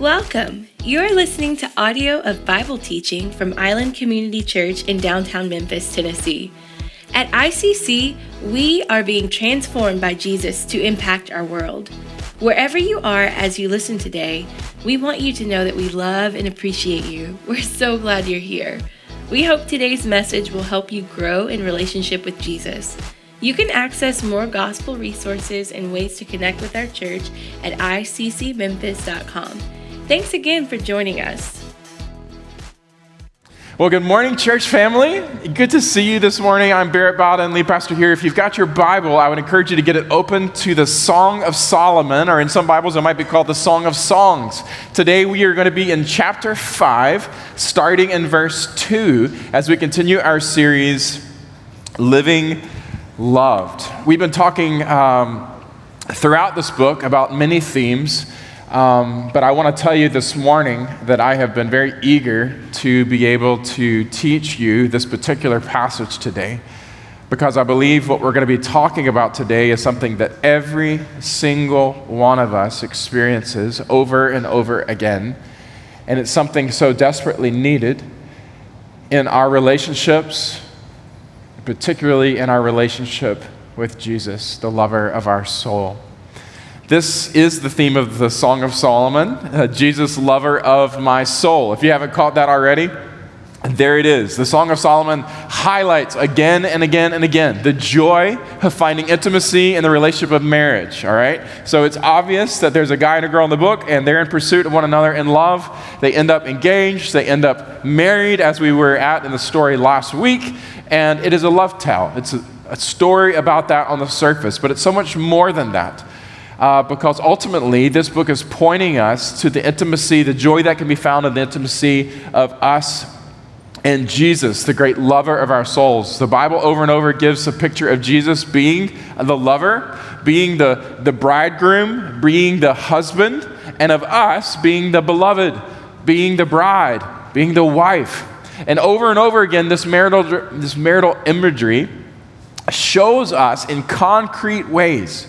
Welcome. You're listening to audio of Bible teaching from Island Community Church in downtown Memphis, Tennessee. At ICC, we are being transformed by Jesus to impact our world. Wherever you are as you listen today, we want you to know that we love and appreciate you. We're so glad you're here. We hope today's message will help you grow in relationship with Jesus. You can access more gospel resources and ways to connect with our church at iccmemphis.com. Thanks again for joining us. Well, good morning, church family. Good to see you this morning. I'm Barrett Bowden, lead pastor here. If you've got your Bible, I would encourage you to get it open to the Song of Solomon, or in some Bibles, it might be called the Song of Songs. Today, we are going to be in chapter 5, starting in verse 2, as we continue our series, Living Loved. We've been talking um, throughout this book about many themes. Um, but I want to tell you this morning that I have been very eager to be able to teach you this particular passage today because I believe what we're going to be talking about today is something that every single one of us experiences over and over again. And it's something so desperately needed in our relationships, particularly in our relationship with Jesus, the lover of our soul. This is the theme of the Song of Solomon, uh, Jesus, lover of my soul. If you haven't caught that already, there it is. The Song of Solomon highlights again and again and again the joy of finding intimacy in the relationship of marriage, all right? So it's obvious that there's a guy and a girl in the book, and they're in pursuit of one another in love. They end up engaged, they end up married, as we were at in the story last week, and it is a love tale. It's a, a story about that on the surface, but it's so much more than that uh, because ultimately this book is pointing us to the intimacy, the joy that can be found in the intimacy of us and Jesus, the great lover of our souls. The Bible over and over gives a picture of Jesus being the lover, being the, the bridegroom, being the husband, and of us being the beloved, being the bride, being the wife. And over and over again, this marital, this marital imagery shows us in concrete ways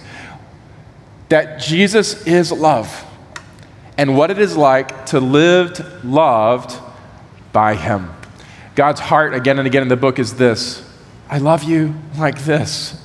that Jesus is love and what it is like to live loved by Him. God's heart, again and again in the book, is this I love you like this.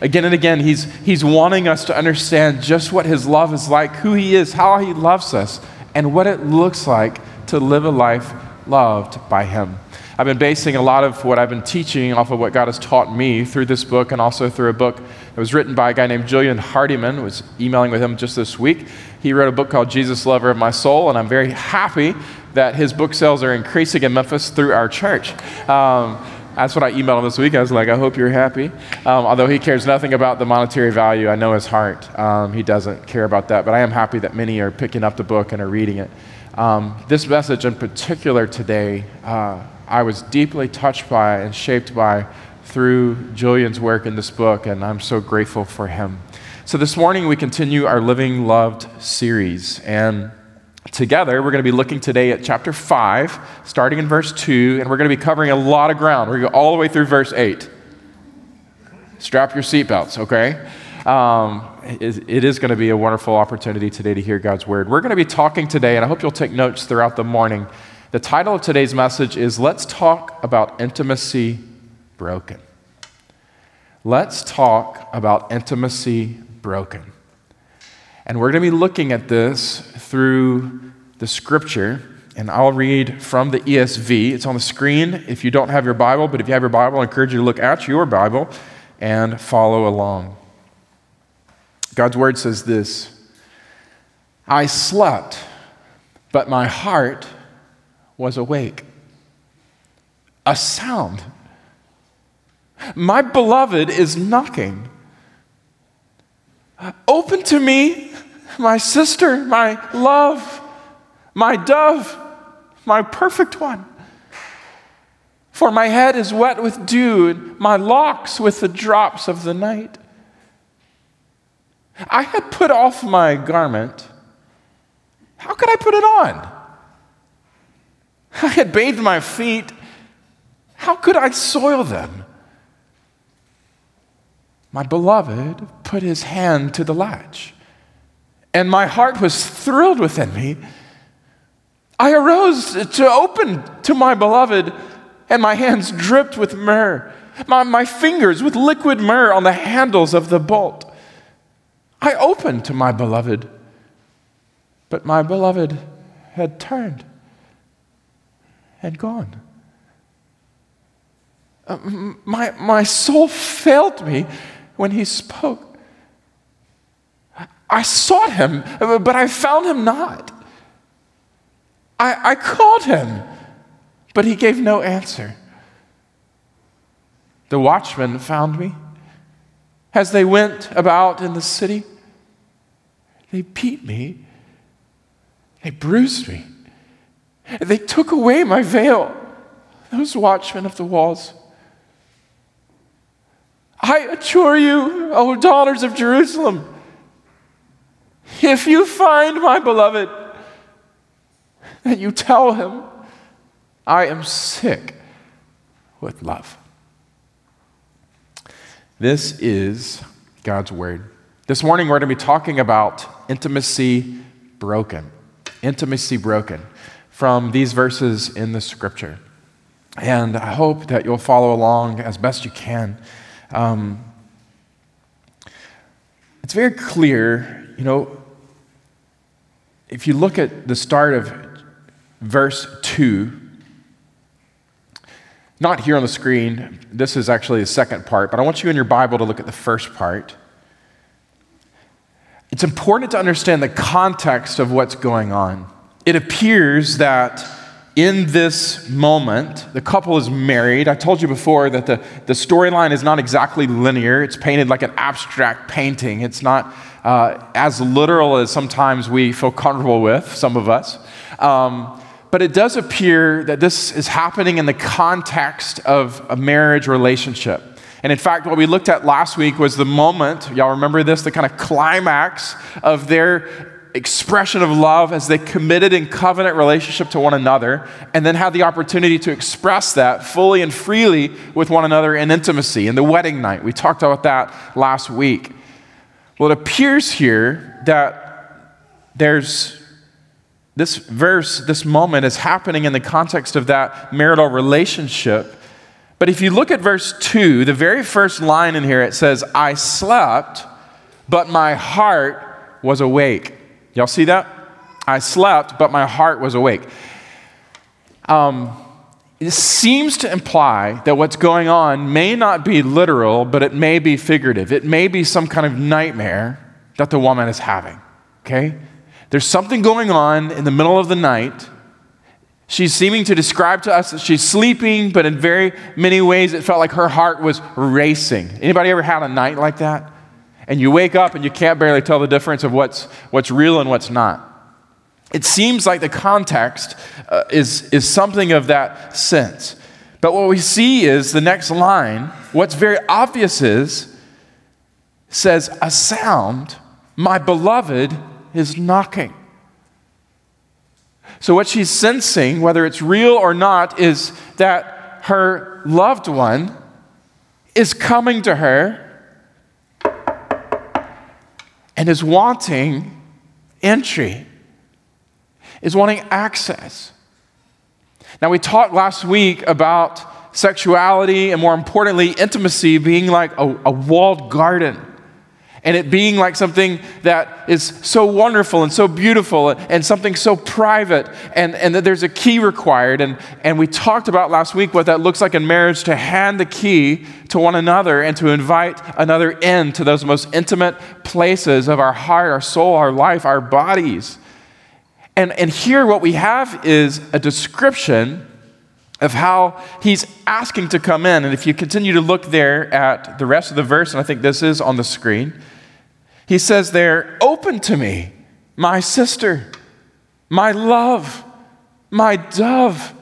Again and again, he's, he's wanting us to understand just what His love is like, who He is, how He loves us, and what it looks like to live a life loved by Him. I've been basing a lot of what I've been teaching off of what God has taught me through this book and also through a book that was written by a guy named Julian Hardyman. I was emailing with him just this week. He wrote a book called Jesus, Lover of My Soul, and I'm very happy that his book sales are increasing in Memphis through our church. Um, that's what I emailed him this week. I was like, I hope you're happy. Um, although he cares nothing about the monetary value, I know his heart. Um, he doesn't care about that. But I am happy that many are picking up the book and are reading it. Um, this message in particular today, uh, I was deeply touched by and shaped by through Julian's work in this book, and I'm so grateful for him. So, this morning we continue our Living Loved series, and together we're going to be looking today at chapter 5, starting in verse 2, and we're going to be covering a lot of ground. We're going to go all the way through verse 8. Strap your seatbelts, okay? Um, it is going to be a wonderful opportunity today to hear God's word. We're going to be talking today, and I hope you'll take notes throughout the morning the title of today's message is Let's Talk About Intimacy Broken. Let's talk about intimacy broken. And we're going to be looking at this through the scripture. And I'll read from the ESV. It's on the screen if you don't have your Bible, but if you have your Bible, I encourage you to look at your Bible and follow along. God's word says this I slept, but my heart was awake. A sound. My beloved is knocking. Open to me, my sister, my love, my dove, my perfect one. For my head is wet with dew, and my locks with the drops of the night. I had put off my garment. How could I put it on? I had bathed my feet. How could I soil them? My beloved put his hand to the latch, and my heart was thrilled within me. I arose to open to my beloved, and my hands dripped with myrrh, my, my fingers with liquid myrrh on the handles of the bolt. I opened to my beloved, but my beloved had turned and gone. Uh, my, my soul failed me when he spoke. I sought him, but I found him not. I, I called him, but he gave no answer. The watchmen found me as they went about in the city. They beat me, they bruised me, they took away my veil, those watchmen of the walls. I adjure you, O daughters of Jerusalem, if you find my beloved, and you tell him, I am sick with love. This is God's Word. This morning, we're going to be talking about intimacy broken. Intimacy broken from these verses in the scripture. And I hope that you'll follow along as best you can. Um, it's very clear, you know, if you look at the start of verse 2. Not here on the screen. This is actually the second part, but I want you in your Bible to look at the first part. It's important to understand the context of what's going on. It appears that in this moment, the couple is married. I told you before that the, the storyline is not exactly linear, it's painted like an abstract painting. It's not uh, as literal as sometimes we feel comfortable with, some of us. Um, but it does appear that this is happening in the context of a marriage relationship. And in fact, what we looked at last week was the moment, y'all remember this, the kind of climax of their expression of love as they committed in covenant relationship to one another, and then had the opportunity to express that fully and freely with one another in intimacy in the wedding night. We talked about that last week. Well, it appears here that there's this verse, this moment is happening in the context of that marital relationship. But if you look at verse 2, the very first line in here, it says, I slept, but my heart was awake. Y'all see that? I slept, but my heart was awake. Um, it seems to imply that what's going on may not be literal, but it may be figurative. It may be some kind of nightmare that the woman is having. Okay? There's something going on in the middle of the night. She's seeming to describe to us that she's sleeping, but in very many ways it felt like her heart was racing. Anybody ever had a night like that? And you wake up and you can't barely tell the difference of what's, what's real and what's not. It seems like the context uh, is, is something of that sense. But what we see is the next line, what's very obvious is, says, A sound, my beloved is knocking. So, what she's sensing, whether it's real or not, is that her loved one is coming to her and is wanting entry, is wanting access. Now, we talked last week about sexuality and, more importantly, intimacy being like a, a walled garden and it being like something that is so wonderful and so beautiful and something so private and, and that there's a key required and, and we talked about last week what that looks like in marriage to hand the key to one another and to invite another in to those most intimate places of our heart our soul our life our bodies and, and here what we have is a description of how he's asking to come in. And if you continue to look there at the rest of the verse, and I think this is on the screen, he says there, Open to me, my sister, my love, my dove,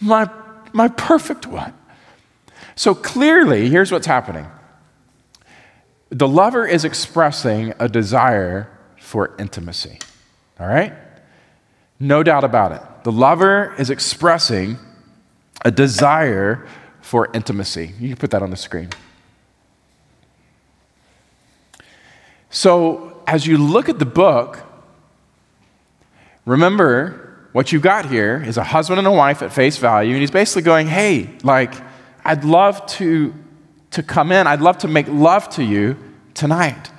my, my perfect one. So clearly, here's what's happening the lover is expressing a desire for intimacy. All right? No doubt about it. The lover is expressing a desire for intimacy. You can put that on the screen. So, as you look at the book, remember what you've got here is a husband and a wife at face value, and he's basically going, hey, like, I'd love to, to come in, I'd love to make love to you tonight.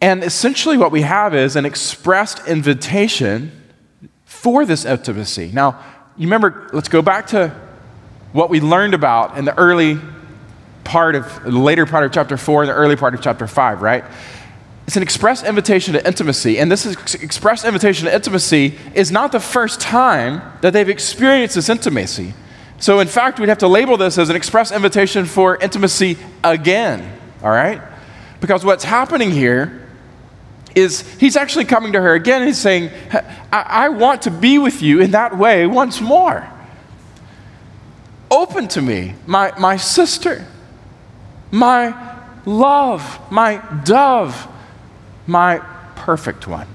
And essentially, what we have is an expressed invitation for this intimacy. Now, you remember, let's go back to what we learned about in the early part of, the later part of chapter 4 and the early part of chapter 5, right? It's an express invitation to intimacy. And this express invitation to intimacy is not the first time that they've experienced this intimacy. So, in fact, we'd have to label this as an express invitation for intimacy again, all right? Because what's happening here is he's actually coming to her again and he's saying, I, I want to be with you in that way once more. Open to me, my, my sister, my love, my dove my perfect one.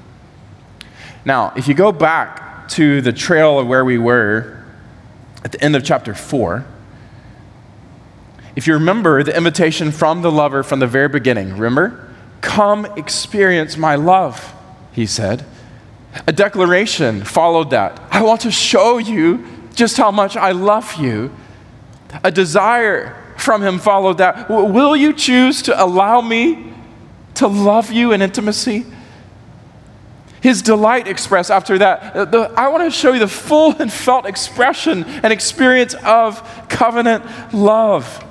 Now, if you go back to the trail of where we were at the end of chapter 4, if you remember the invitation from the lover from the very beginning, remember? Come experience my love, he said. A declaration followed that. I want to show you just how much I love you. A desire from him followed that. Will you choose to allow me to love you in intimacy. His delight expressed after that. Uh, the, I want to show you the full and felt expression and experience of covenant love.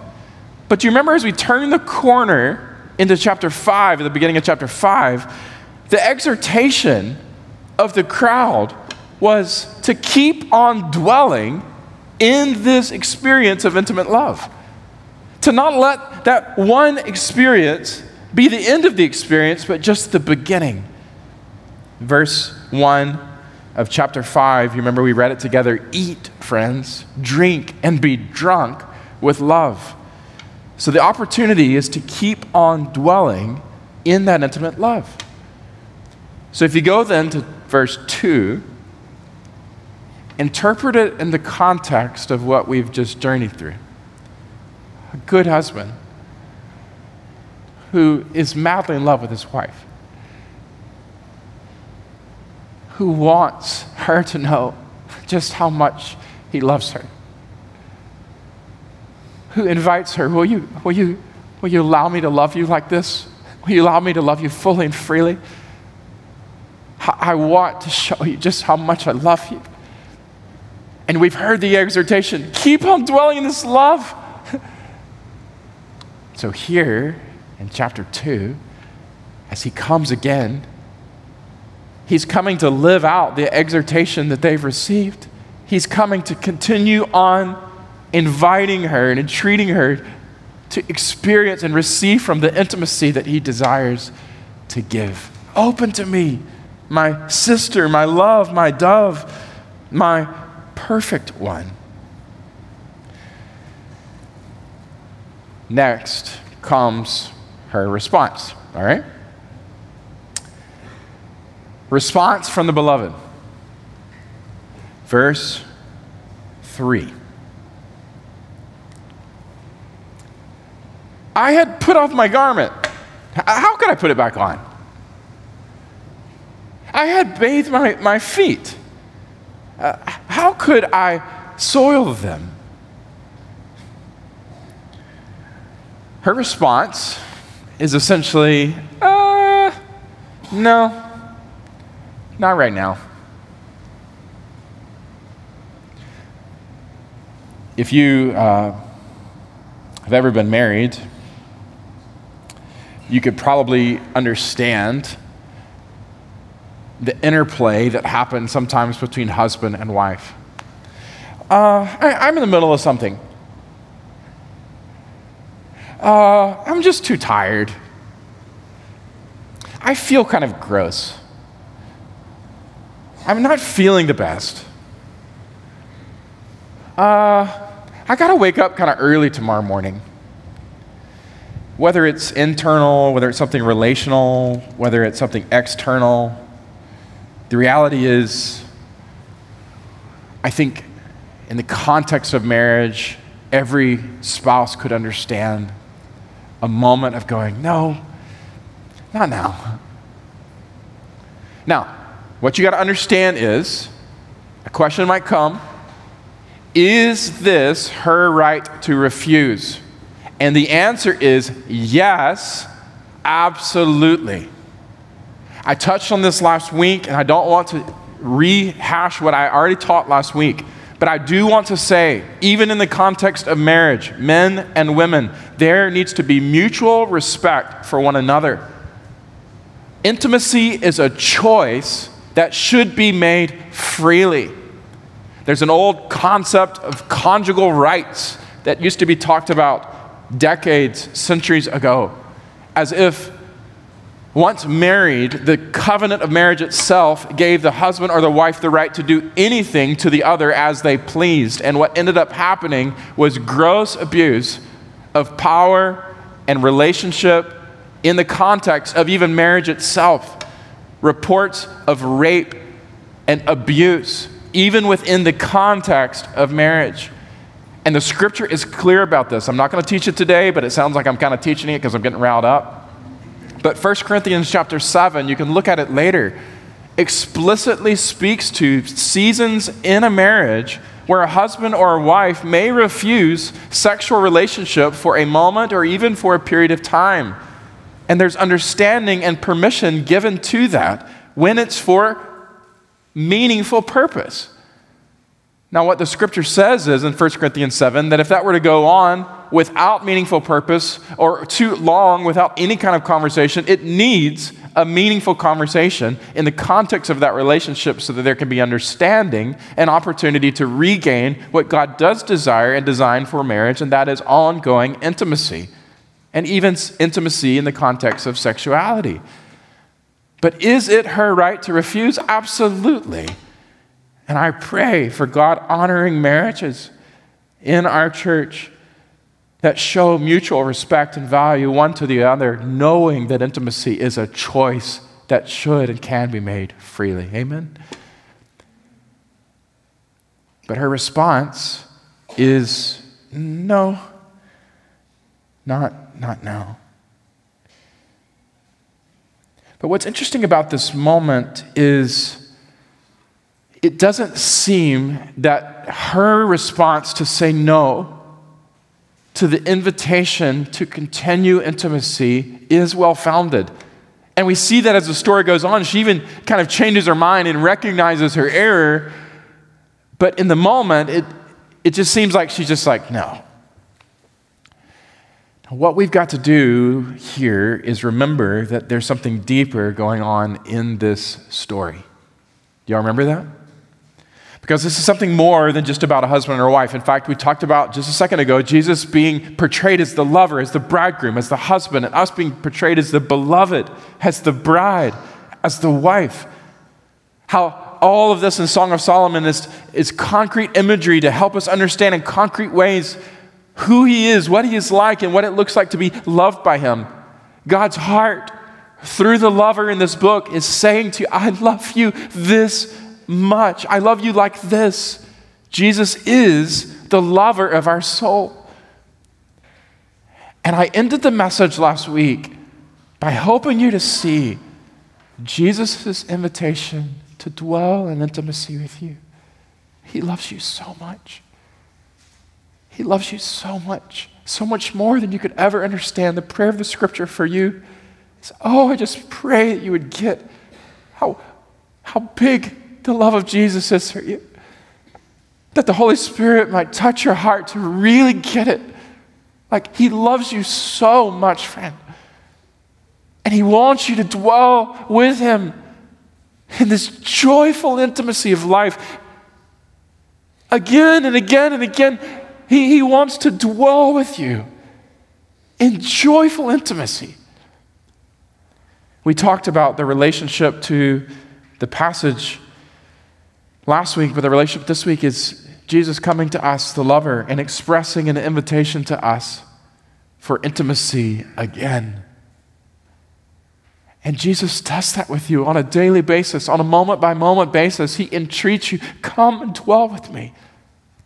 But do you remember as we turn the corner into chapter 5, at the beginning of chapter 5, the exhortation of the crowd was to keep on dwelling in this experience of intimate love. To not let that one experience be the end of the experience, but just the beginning. Verse 1 of chapter 5, you remember we read it together eat, friends, drink, and be drunk with love. So the opportunity is to keep on dwelling in that intimate love. So if you go then to verse 2, interpret it in the context of what we've just journeyed through. A good husband who is madly in love with his wife, who wants her to know just how much he loves her, who invites her, Will you, will you, will you allow me to love you like this? Will you allow me to love you fully and freely? I want to show you just how much I love you. And we've heard the exhortation keep on dwelling in this love. So here in chapter 2, as he comes again, he's coming to live out the exhortation that they've received. He's coming to continue on inviting her and entreating her to experience and receive from the intimacy that he desires to give. Open to me, my sister, my love, my dove, my perfect one. Next comes her response. All right? Response from the beloved. Verse 3. I had put off my garment. How could I put it back on? I had bathed my, my feet. Uh, how could I soil them? Her response is essentially, uh, no, not right now. If you uh, have ever been married, you could probably understand the interplay that happens sometimes between husband and wife. Uh, I, am in the middle of something. Uh, I'm just too tired. I feel kind of gross. I'm not feeling the best. Uh, I gotta wake up kind of early tomorrow morning. Whether it's internal, whether it's something relational, whether it's something external, the reality is, I think in the context of marriage, every spouse could understand a moment of going, no, not now. Now, what you got to understand is a question might come Is this her right to refuse? And the answer is yes, absolutely. I touched on this last week, and I don't want to rehash what I already taught last week. But I do want to say, even in the context of marriage, men and women, there needs to be mutual respect for one another. Intimacy is a choice that should be made freely. There's an old concept of conjugal rights that used to be talked about decades, centuries ago, as if once married, the covenant of marriage itself gave the husband or the wife the right to do anything to the other as they pleased. And what ended up happening was gross abuse of power and relationship in the context of even marriage itself. Reports of rape and abuse, even within the context of marriage. And the scripture is clear about this. I'm not going to teach it today, but it sounds like I'm kind of teaching it because I'm getting riled up. But 1 Corinthians chapter 7, you can look at it later, explicitly speaks to seasons in a marriage where a husband or a wife may refuse sexual relationship for a moment or even for a period of time. And there's understanding and permission given to that when it's for meaningful purpose. Now, what the scripture says is in 1 Corinthians 7 that if that were to go on without meaningful purpose or too long without any kind of conversation. It needs a meaningful conversation in the context of that relationship so that there can be understanding and opportunity to regain what God does desire and design for marriage, and that is ongoing intimacy, and even intimacy in the context of sexuality. But is it her right to refuse? Absolutely. And I pray for God honoring marriages in our church that show mutual respect and value one to the other, knowing that intimacy is a choice that should and can be made freely. Amen? But her response is no, not, not now. But what's interesting about this moment is it doesn't seem that her response to say no to the invitation to continue intimacy is well founded. And we see that as the story goes on, she even kind of changes her mind and recognizes her error. But in the moment, it, it just seems like she's just like, no. What we've got to do here is remember that there's something deeper going on in this story. Do y'all remember that? Because this is something more than just about a husband or a wife. In fact, we talked about just a second ago Jesus being portrayed as the lover, as the bridegroom, as the husband, and us being portrayed as the beloved, as the bride, as the wife. How all of this in Song of Solomon is, is concrete imagery to help us understand in concrete ways who he is, what he is like, and what it looks like to be loved by him. God's heart through the lover in this book is saying to you, I love you this much. I love you like this. Jesus is the lover of our soul. And I ended the message last week by helping you to see Jesus' invitation to dwell in intimacy with you. He loves you so much. He loves you so much, so much more than you could ever understand. The prayer of the scripture for you is, oh, I just pray that you would get how, how big the love of Jesus is for you. That the Holy Spirit might touch your heart to really get it. Like, He loves you so much, friend. And He wants you to dwell with Him in this joyful intimacy of life. Again and again and again, He, he wants to dwell with you in joyful intimacy. We talked about the relationship to the passage last week, but the relationship this week is Jesus coming to us, the lover, and expressing an invitation to us for intimacy again. And Jesus does that with you on a daily basis, on a moment by moment basis. He entreats you come and dwell with me.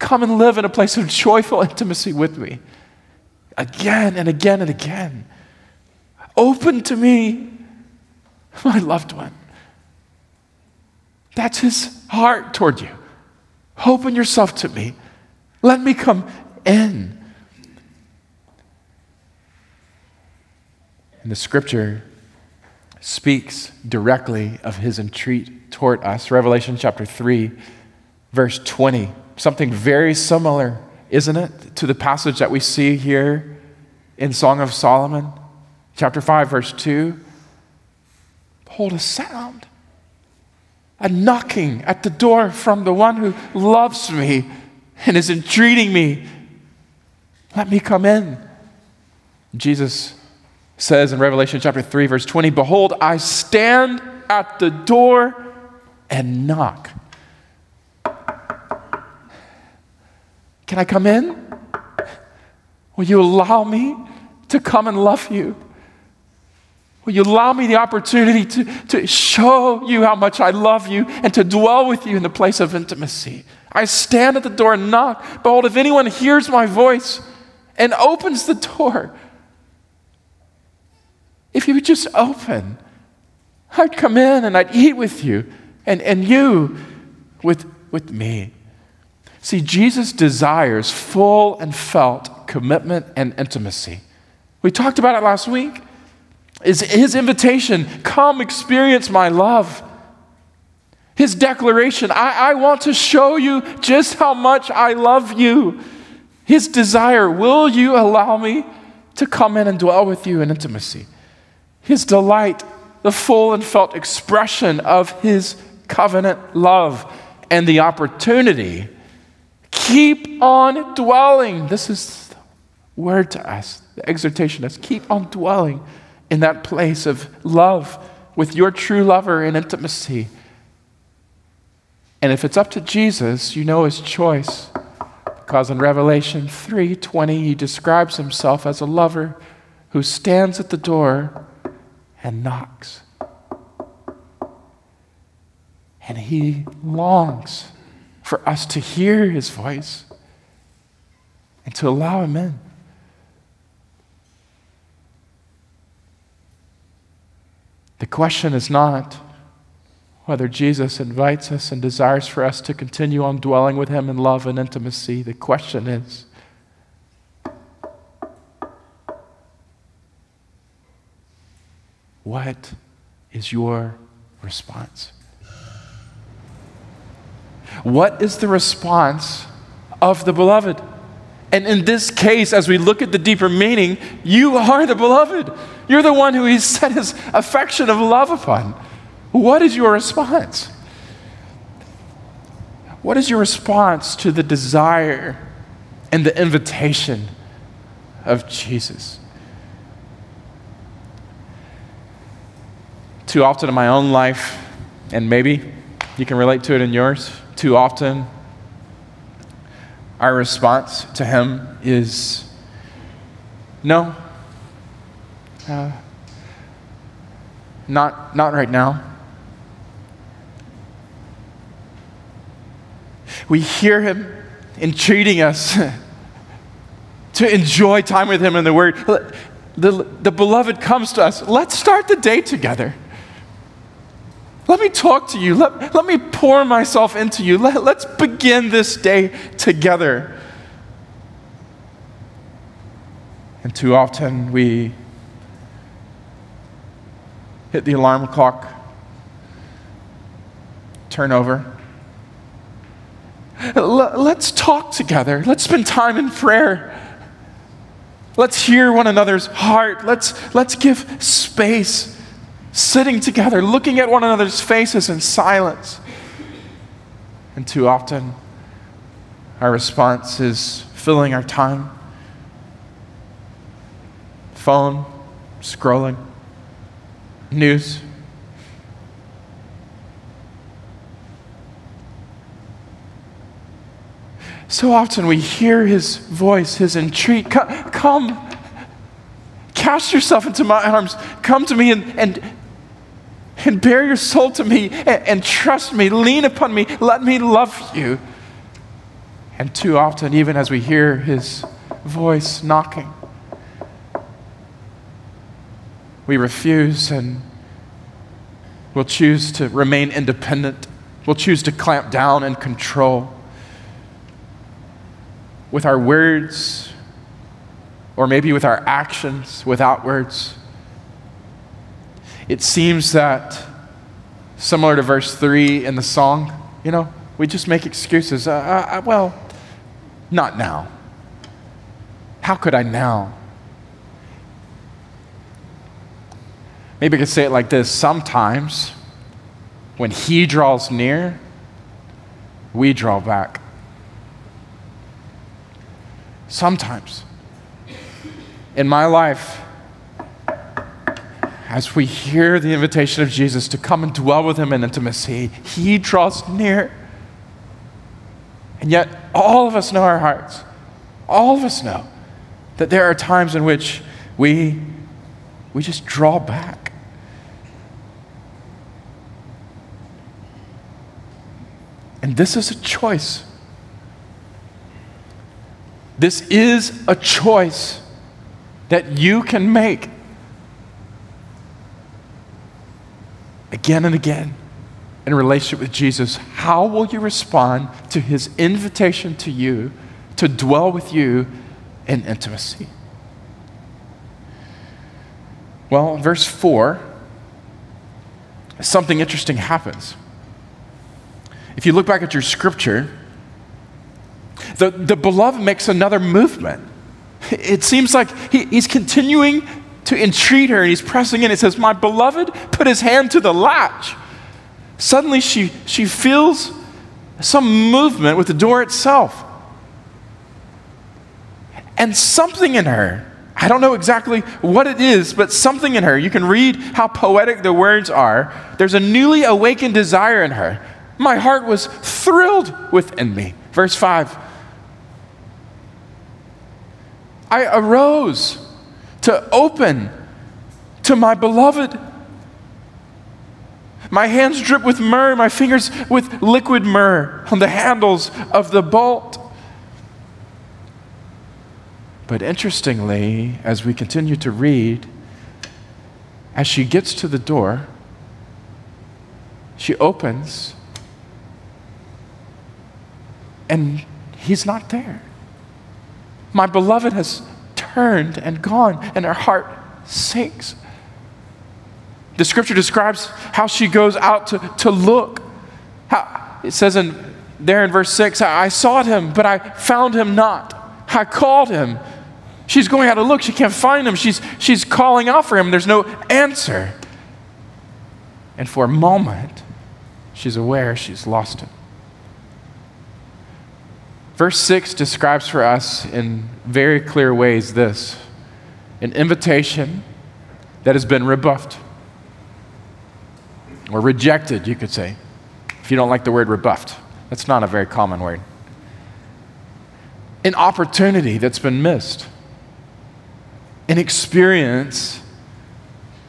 Come and live in a place of joyful intimacy with me. Again and again and again. Open to me, my loved one. That's his heart toward you. Open yourself to me. Let me come in. And the scripture speaks directly of his entreat toward us. Revelation chapter 3, verse 20. Something very similar, isn't it, to the passage that we see here in Song of Solomon, chapter 5, verse 2. Hold a sound, a knocking at the door from the one who loves me and is entreating me. Let me come in. Jesus says in Revelation chapter 3, verse 20 Behold, I stand at the door and knock. Can I come in? Will you allow me to come and love you? Will you allow me the opportunity to, to show you how much I love you and to dwell with you in the place of intimacy? I stand at the door and knock. Behold, if anyone hears my voice and opens the door, if you would just open, I'd come in and I'd eat with you and, and you with, with me. See, Jesus desires full and felt commitment and intimacy. We talked about it last week. Is his invitation, come experience my love. His declaration, I, I want to show you just how much I love you. His desire, will you allow me to come in and dwell with you in intimacy? His delight, the full and felt expression of his covenant love, and the opportunity. Keep on dwelling. This is the word to us. The exhortation is keep on dwelling in that place of love with your true lover in intimacy. And if it's up to Jesus, you know his choice. Because in Revelation 3:20 he describes himself as a lover who stands at the door and knocks. And he longs for us to hear his voice and to allow him in. The question is not whether Jesus invites us and desires for us to continue on dwelling with him in love and intimacy. The question is what is your response? What is the response of the beloved? And in this case, as we look at the deeper meaning, you are the beloved. You're the one who he set His affection of love upon. What is your response? What is your response to the desire and the invitation of Jesus? Too often in my own life, and maybe you can relate to it in yours, too often our response to Him is no, uh, not, not right now. We hear Him entreating us to enjoy time with Him in the Word. The, the beloved comes to us. Let's start the day together. Let me talk to you. Let, let me pour myself into you. Let, let's begin this day together. And too often we hit the alarm clock, turn over. Let's talk together. Let's spend time in prayer. Let's hear one another's heart. Let's, let's give space, sitting together, looking at one another's faces in silence. And too often, our response is filling our time. Phone, scrolling news. So often we hear his voice, his entreat, come, come, cast yourself into my arms, come to me and, and, and bare your soul to me and, and trust me, lean upon me, let me love you. And too often, even as we hear his voice knocking, we refuse and we'll choose to remain independent, We'll choose to clamp down and control with our words, or maybe with our actions without words. It seems that, similar to verse 3 in the song, you know, we just make excuses. Uh, uh, uh well, not now. How could I now? Maybe I could say it like this sometimes when He draws near, we draw back. Sometimes in my life, as we hear the invitation of Jesus to come and dwell with Him in intimacy, He draws near. And yet, all of us know our hearts. All of us know that there are times in which we, we just draw back. And this is a choice. This is a choice that you can make again and again in relationship with Jesus. How will you respond to his invitation to you to dwell with you in intimacy? Well, verse 4, something interesting happens. If you look back at your scripture, the, the beloved makes another movement. It seems like he, he's continuing to entreat her and he's pressing in. It says, My beloved put his hand to the latch. Suddenly she, she feels some movement with the door itself. And something in her, I don't know exactly what it is, but something in her, you can read how poetic the words are. There's a newly awakened desire in her. My heart was thrilled within me. Verse 5 I arose to open to my beloved. My hands drip with myrrh, my fingers with liquid myrrh on the handles of the bolt. But interestingly, as we continue to read, as she gets to the door, she opens, and he's not there. My beloved has turned and gone, and her heart sinks. The scripture describes how she goes out to, to look. How, it says in, there in verse 6 I sought him, but I found him not. I called him. She's going out to look. She can't find him. She's, she's calling out for him. There's no answer. And for a moment, she's aware she's lost him. Verse 6 describes for us in very clear ways this an invitation that has been rebuffed or rejected, you could say, if you don't like the word rebuffed. That's not a very common word. An opportunity that's been missed, an experience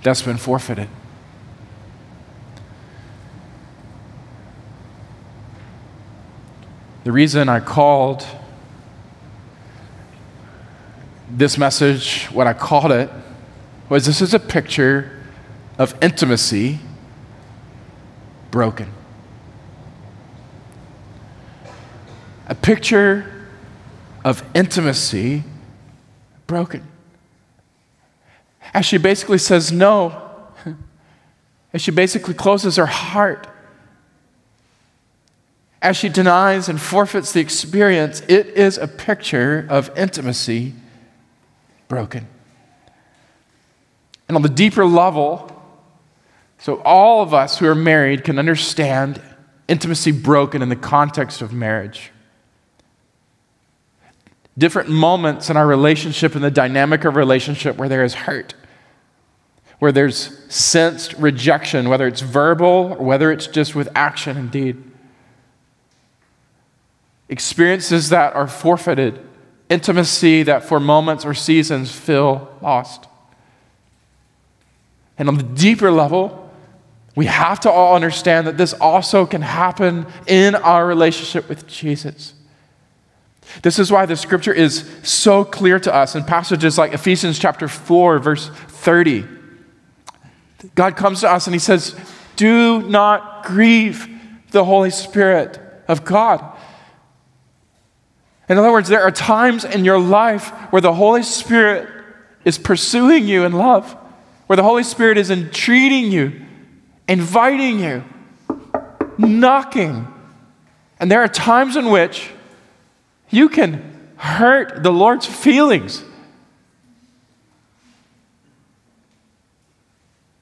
that's been forfeited. The reason I called this message what I called it was this is a picture of intimacy broken. A picture of intimacy broken. As she basically says no, as she basically closes her heart as she denies and forfeits the experience, it is a picture of intimacy broken. And on the deeper level, so all of us who are married can understand intimacy broken in the context of marriage. Different moments in our relationship, in the dynamic of relationship where there is hurt, where there's sensed rejection, whether it's verbal or whether it's just with action indeed experiences that are forfeited, intimacy that for moments or seasons feel lost. And on the deeper level, we have to all understand that this also can happen in our relationship with Jesus. This is why the scripture is so clear to us in passages like Ephesians chapter 4, verse 30. God comes to us and he says, Do not grieve the Holy Spirit of God. In other words, there are times in your life where the Holy Spirit is pursuing you in love, where the Holy Spirit is entreating you, inviting you, knocking. And there are times in which you can hurt the Lord's feelings.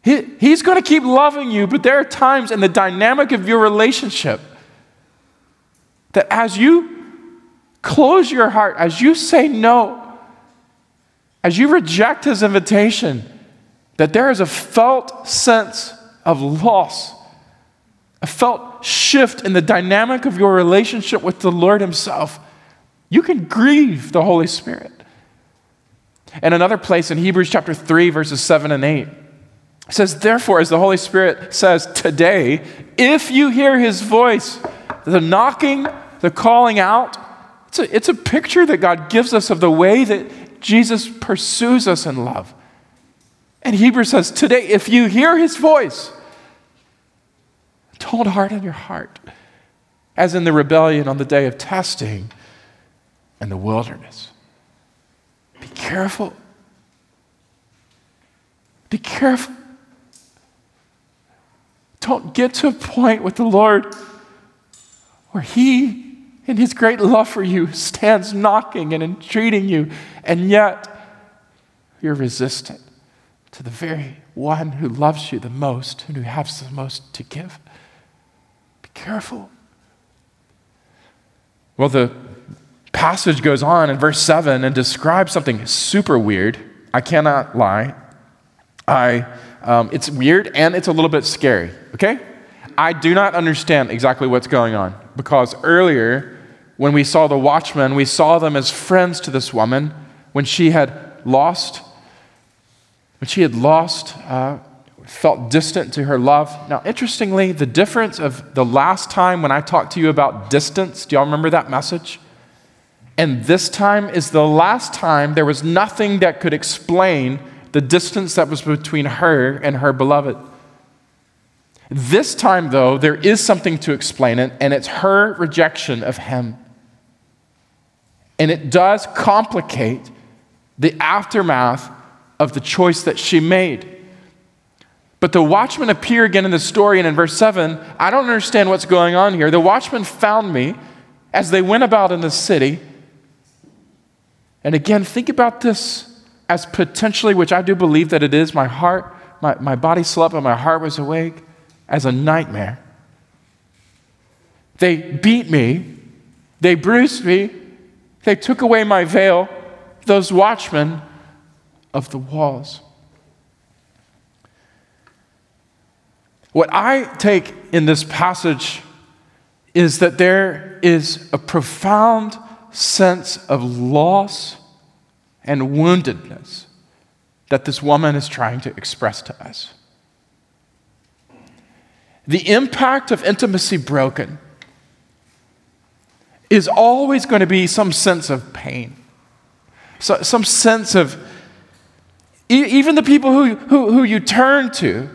He, he's going to keep loving you, but there are times in the dynamic of your relationship that as you close your heart, as you say no, as you reject his invitation, that there is a felt sense of loss, a felt shift in the dynamic of your relationship with the Lord himself. You can grieve the Holy Spirit. And another place in Hebrews chapter 3, verses 7 and 8 says, Therefore, as the Holy Spirit says today, if you hear his voice, the knocking, the calling out, it's a, it's a picture that God gives us of the way that Jesus pursues us in love. And Hebrews says, Today, if you hear his voice, don't harden your heart, as in the rebellion on the day of testing in the wilderness. Be careful. Be careful. Don't get to a point with the Lord where He, in His great love for you, stands knocking and entreating you, and yet you're resistant to the very one who loves you the most and who has the most to give. Be careful. Well, the passage goes on in verse 7 and describes something super weird. I cannot lie. I, um, it's weird and it's a little bit scary, okay? I do not understand exactly what's going on because earlier, when we saw the watchmen, we saw them as friends to this woman when she had lost, when she had lost, uh, felt distant to her love. Now, interestingly, the difference of the last time when I talked to you about distance, do y'all remember that message? And this time is the last time there was nothing that could explain the distance that was between her and her beloved. This time, though, there is something to explain it, and it's her rejection of him. And it does complicate the aftermath of the choice that she made. But the watchmen appear again in the story, and in verse 7, I don't understand what's going on here. The watchmen found me as they went about in the city and again, think about this as potentially, which I do believe that it is, my heart, my, my body slept, but my heart was awake, as a nightmare. They beat me, they bruised me, they took away my veil, those watchmen of the walls. What I take in this passage is that there is a profound sense of loss and woundedness that this woman is trying to express to us. The impact of intimacy broken is always going to be some sense of pain, so, some sense of, even the people who, who, who you turn to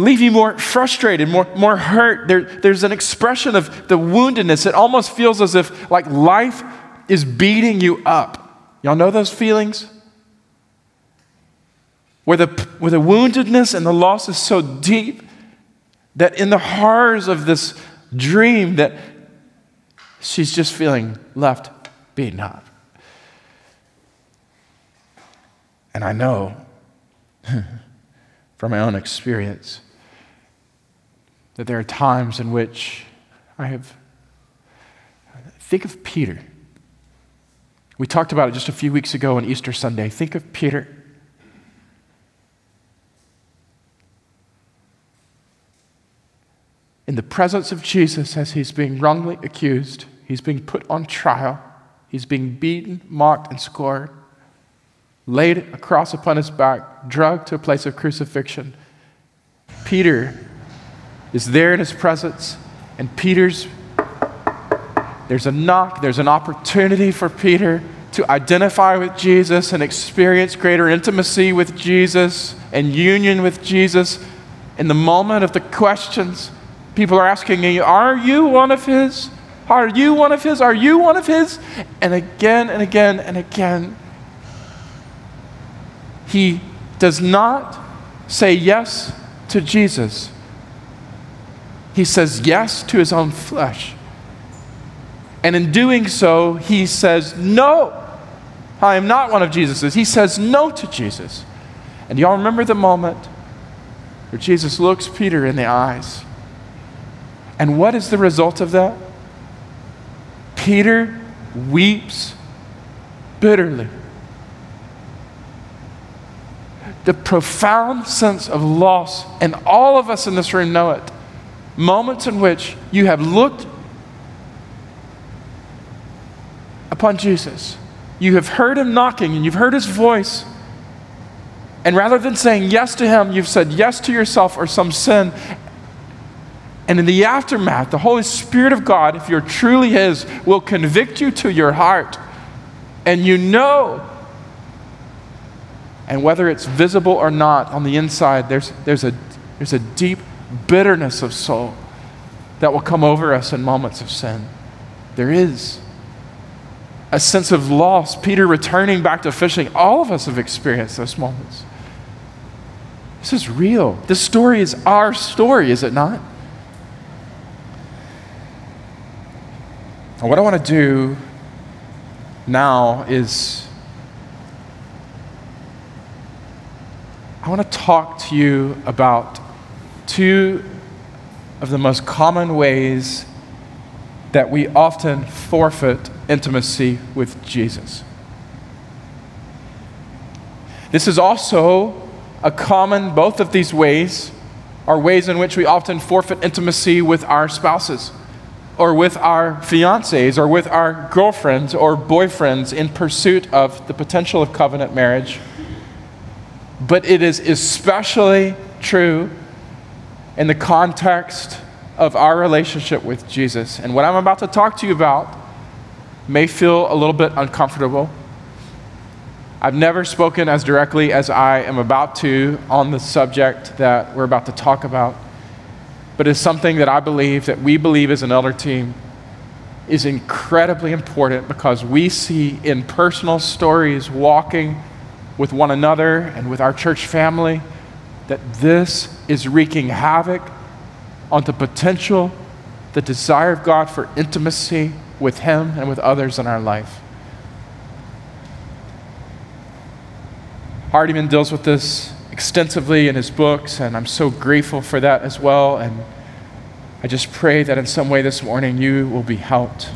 leave you more frustrated, more, more hurt. There, there's an expression of the woundedness. It almost feels as if like life is beating you up. Y'all know those feelings? Where the, where the woundedness and the loss is so deep that in the horrors of this dream that she's just feeling left beaten up. And I know from my own experience that there are times in which I have. Think of Peter. We talked about it just a few weeks ago on Easter Sunday. Think of Peter. In the presence of Jesus, as he's being wrongly accused, he's being put on trial, he's being beaten, mocked, and scored, laid a cross upon his back, dragged to a place of crucifixion. Peter is there in his presence, and Peter's there's a knock, there's an opportunity for Peter to identify with Jesus and experience greater intimacy with Jesus and union with Jesus in the moment of the questions People are asking Are you one of His? Are you one of His? Are you one of His? And again and again and again, He does not say yes to Jesus. He says yes to His own flesh. And in doing so, He says, No, I am not one of Jesus's. He says no to Jesus. And y'all remember the moment where Jesus looks Peter in the eyes. And what is the result of that? Peter weeps bitterly. The profound sense of loss, and all of us in this room know it. Moments in which you have looked upon Jesus, you have heard him knocking, and you've heard his voice, and rather than saying yes to Him, you've said yes to yourself or some sin. And in the aftermath, the Holy Spirit of God, if you're truly His, will convict you to your heart. And you know, and whether it's visible or not on the inside, there's, there's, a, there's a deep bitterness of soul that will come over us in moments of sin. There is a sense of loss. Peter returning back to fishing, all of us have experienced those moments. This is real. This story is our story, is it not? And what I want to do now is I want to talk to you about two of the most common ways that we often forfeit intimacy with Jesus. This is also a common, both of these ways are ways in which we often forfeit intimacy with our spouses or with our fiancés or with our girlfriends or boyfriends in pursuit of the potential of covenant marriage. But it is especially true in the context of our relationship with Jesus. And what I'm about to talk to you about may feel a little bit uncomfortable I've never spoken as directly as I am about to on the subject that we're about to talk about, but it's something that I believe, that we believe as an elder team, is incredibly important because we see in personal stories walking with one another and with our church family that this is wreaking havoc on the potential, the desire of God for intimacy with Him and with others in our life. Hardiman deals with this extensively in his books, and I'm so grateful for that as well. And I just pray that in some way this morning you will be helped.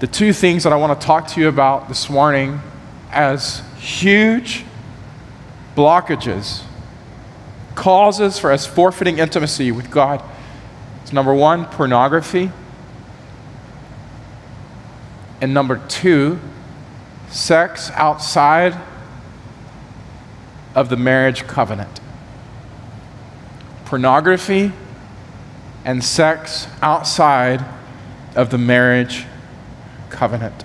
The two things that I want to talk to you about this morning as huge blockages, causes for us forfeiting intimacy with God. It's number one, pornography. And number two, sex outside of the marriage covenant pornography and sex outside of the marriage covenant.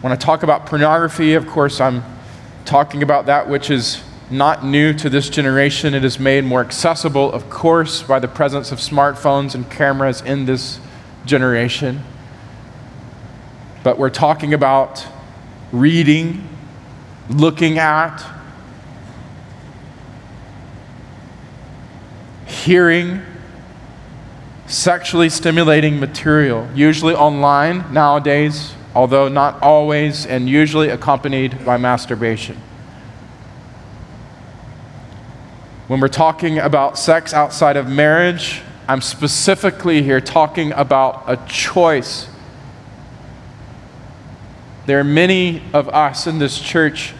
When I talk about pornography, of course, I'm talking about that which is not new to this generation. It is made more accessible, of course, by the presence of smartphones and cameras in this generation. But we're talking about reading looking at, hearing sexually stimulating material, usually online nowadays, although not always, and usually accompanied by masturbation. When we're talking about sex outside of marriage, I'm specifically here talking about a choice. There are many of us in this church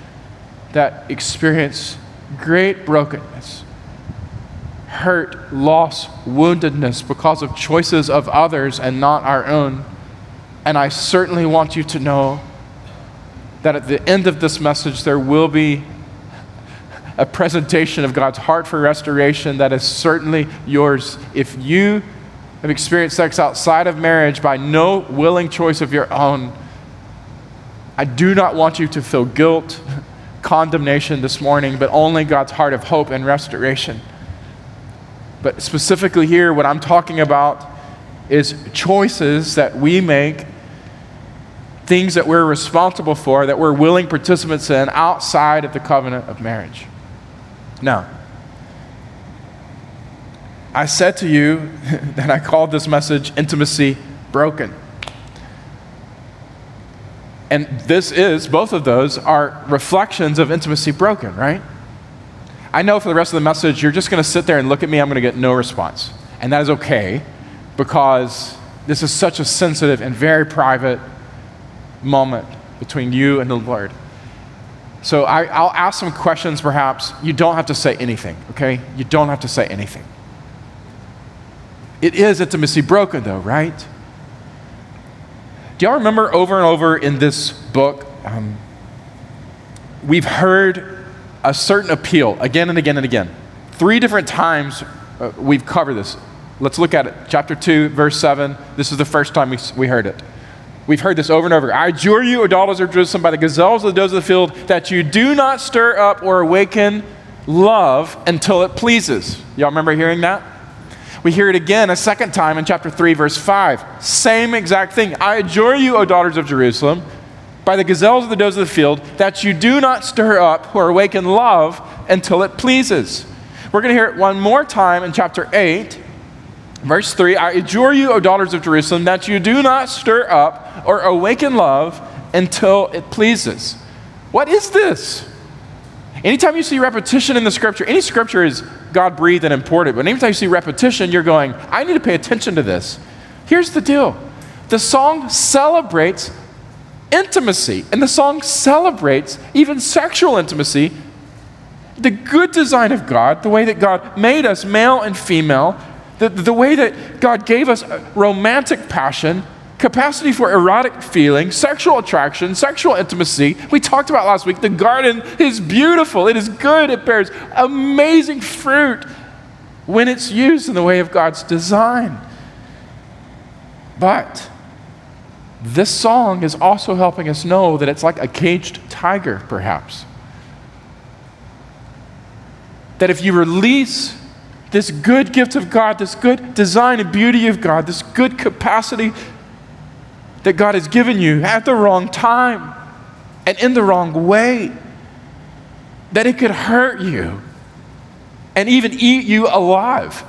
that experience great brokenness, hurt, loss, woundedness because of choices of others and not our own. And I certainly want you to know that at the end of this message, there will be a presentation of God's heart for restoration that is certainly yours. If you have experienced sex outside of marriage by no willing choice of your own, I do not want you to feel guilt condemnation this morning, but only God's heart of hope and restoration. But specifically here, what I'm talking about is choices that we make, things that we're responsible for, that we're willing participants in outside of the covenant of marriage. Now, I said to you that I called this message Intimacy Broken. And this is, both of those are reflections of intimacy broken, right? I know for the rest of the message, you're just going to sit there and look at me, I'm going to get no response. And that is okay because this is such a sensitive and very private moment between you and the Lord. So I, will ask some questions, perhaps. You don't have to say anything, okay? You don't have to say anything. It is intimacy broken, though, right? Do y'all remember over and over in this book, um, we've heard a certain appeal again and again and again. Three different times uh, we've covered this. Let's look at it. Chapter 2, verse 7. This is the first time we, we heard it. We've heard this over and over. I adjure you, O daughters of Jerusalem, by the gazelles of the does of the field, that you do not stir up or awaken love until it pleases. Y'all remember hearing that? We hear it again a second time in chapter 3, verse 5. Same exact thing. I adjure you, O daughters of Jerusalem, by the gazelles of the does of the field, that you do not stir up or awaken love until it pleases. We're going to hear it one more time in chapter 8, verse 3. I adjure you, O daughters of Jerusalem, that you do not stir up or awaken love until it pleases. What is this? Anytime you see repetition in the scripture, any scripture is God breathed and imported. but anytime you see repetition, you're going, I need to pay attention to this. Here's the deal the song celebrates intimacy, and the song celebrates even sexual intimacy. The good design of God, the way that God made us male and female, the, the way that God gave us uh, romantic passion, capacity for erotic feeling, sexual attraction, sexual intimacy. We talked about last week. The garden is beautiful, it is good, it bears amazing fruit when it's used in the way of God's design. But this song is also helping us know that it's like a caged tiger, perhaps. That if you release this good gift of God, this good design and beauty of God, this good capacity that God has given you at the wrong time and in the wrong way, that it could hurt you and even eat you alive.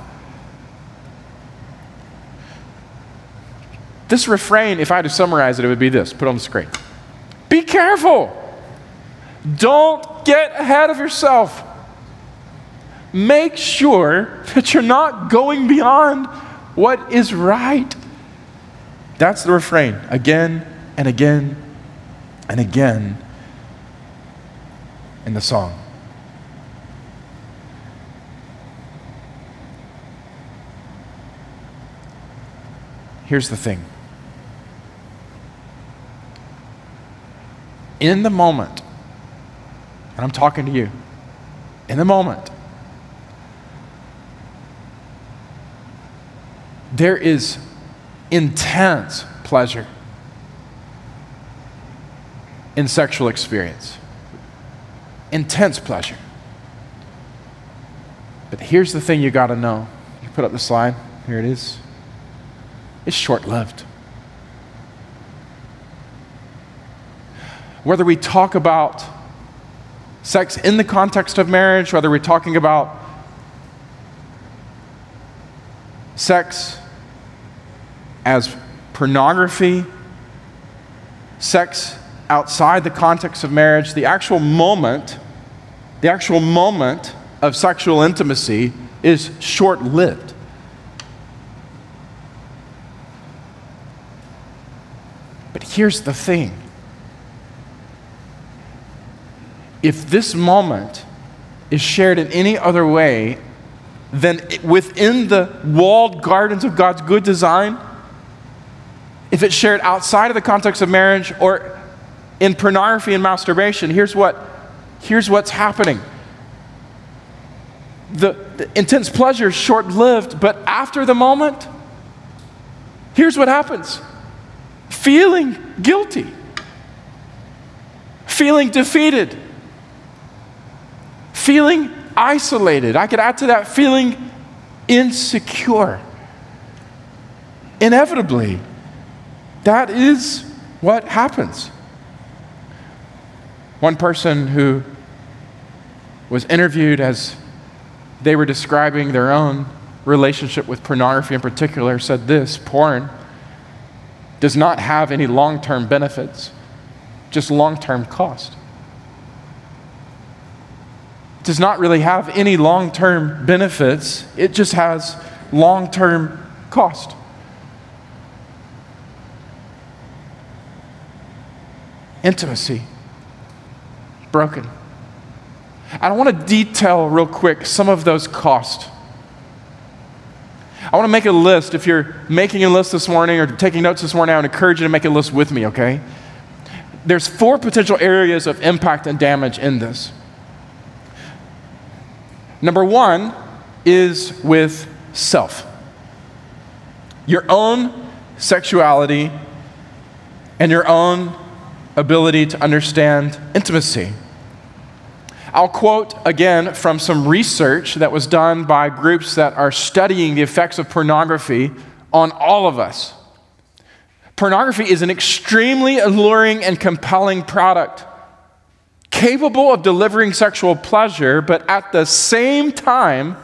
This refrain, if I had to summarize it, it would be this put on the screen. Be careful. Don't get ahead of yourself. Make sure that you're not going beyond what is right. That's the refrain again and again and again in the song. Here's the thing in the moment, and I'm talking to you, in the moment, there is intense pleasure in sexual experience. Intense pleasure. But here's the thing you got to know. You put up the slide. Here it is. It's short lived. Whether we talk about sex in the context of marriage, whether we're talking about sex as pornography, sex outside the context of marriage, the actual moment, the actual moment of sexual intimacy is short lived. But here's the thing if this moment is shared in any other way than within the walled gardens of God's good design, if it's shared outside of the context of marriage or in pornography and masturbation, here's what here's what's happening. The, the intense pleasure is short lived, but after the moment, here's what happens feeling guilty, feeling defeated, feeling isolated. I could add to that feeling insecure. Inevitably, that is what happens. One person who was interviewed as they were describing their own relationship with pornography in particular said this porn does not have any long term benefits, just long term cost. It does not really have any long term benefits, it just has long term cost. Intimacy, broken. I want to detail real quick some of those costs. I want to make a list. If you're making a list this morning or taking notes this morning, I would encourage you to make a list with me, okay? There's four potential areas of impact and damage in this. Number one is with self. Your own sexuality and your own ability to understand intimacy. I'll quote again from some research that was done by groups that are studying the effects of pornography on all of us. Pornography is an extremely alluring and compelling product, capable of delivering sexual pleasure, but at the same time,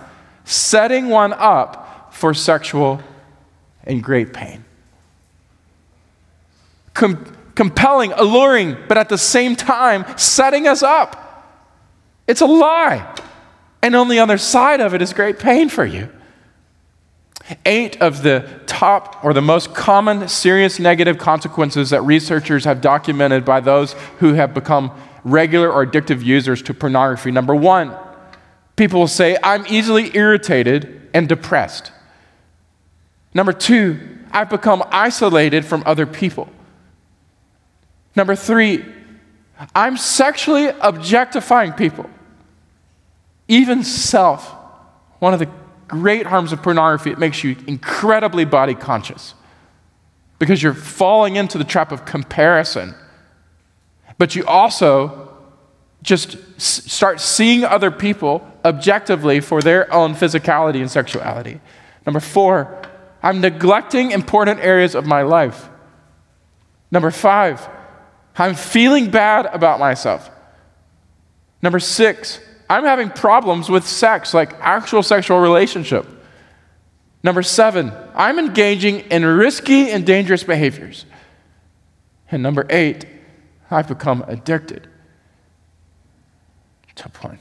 setting one up for sexual and great pain. Compelling, alluring, but at the same time, setting us up it's a lie. And on the other side of it is great pain for you. Eight of the top or the most common serious negative consequences that researchers have documented by those who have become regular or addictive users to pornography. Number one, people will say, I'm easily irritated and depressed. Number two, I've become isolated from other people. Number three, I'm sexually objectifying people. Even self, one of the great harms of pornography, it makes you incredibly body conscious because you're falling into the trap of comparison. But you also just start seeing other people objectively for their own physicality and sexuality. Number four, I'm neglecting important areas of my life. Number five, I'm feeling bad about myself. Number six, I'm having problems with sex, like actual sexual relationship. Number seven, I'm engaging in risky and dangerous behaviors. And number eight, I've become addicted to porn.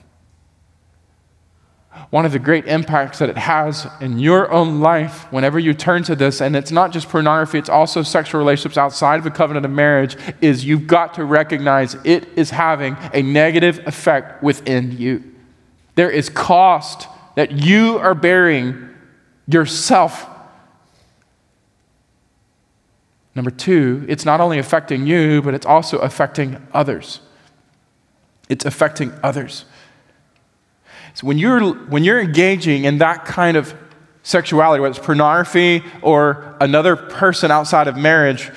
One of the great impacts that it has in your own life whenever you turn to this, and it's not just pornography, it's also sexual relationships outside of a covenant of marriage, is you've got to recognize it is having a negative effect within you. There is cost that you are bearing yourself. Number two, it's not only affecting you, but it's also affecting others. It's affecting others. So when you're, when you're engaging in that kind of sexuality, whether it's pornography or another person outside of marriage,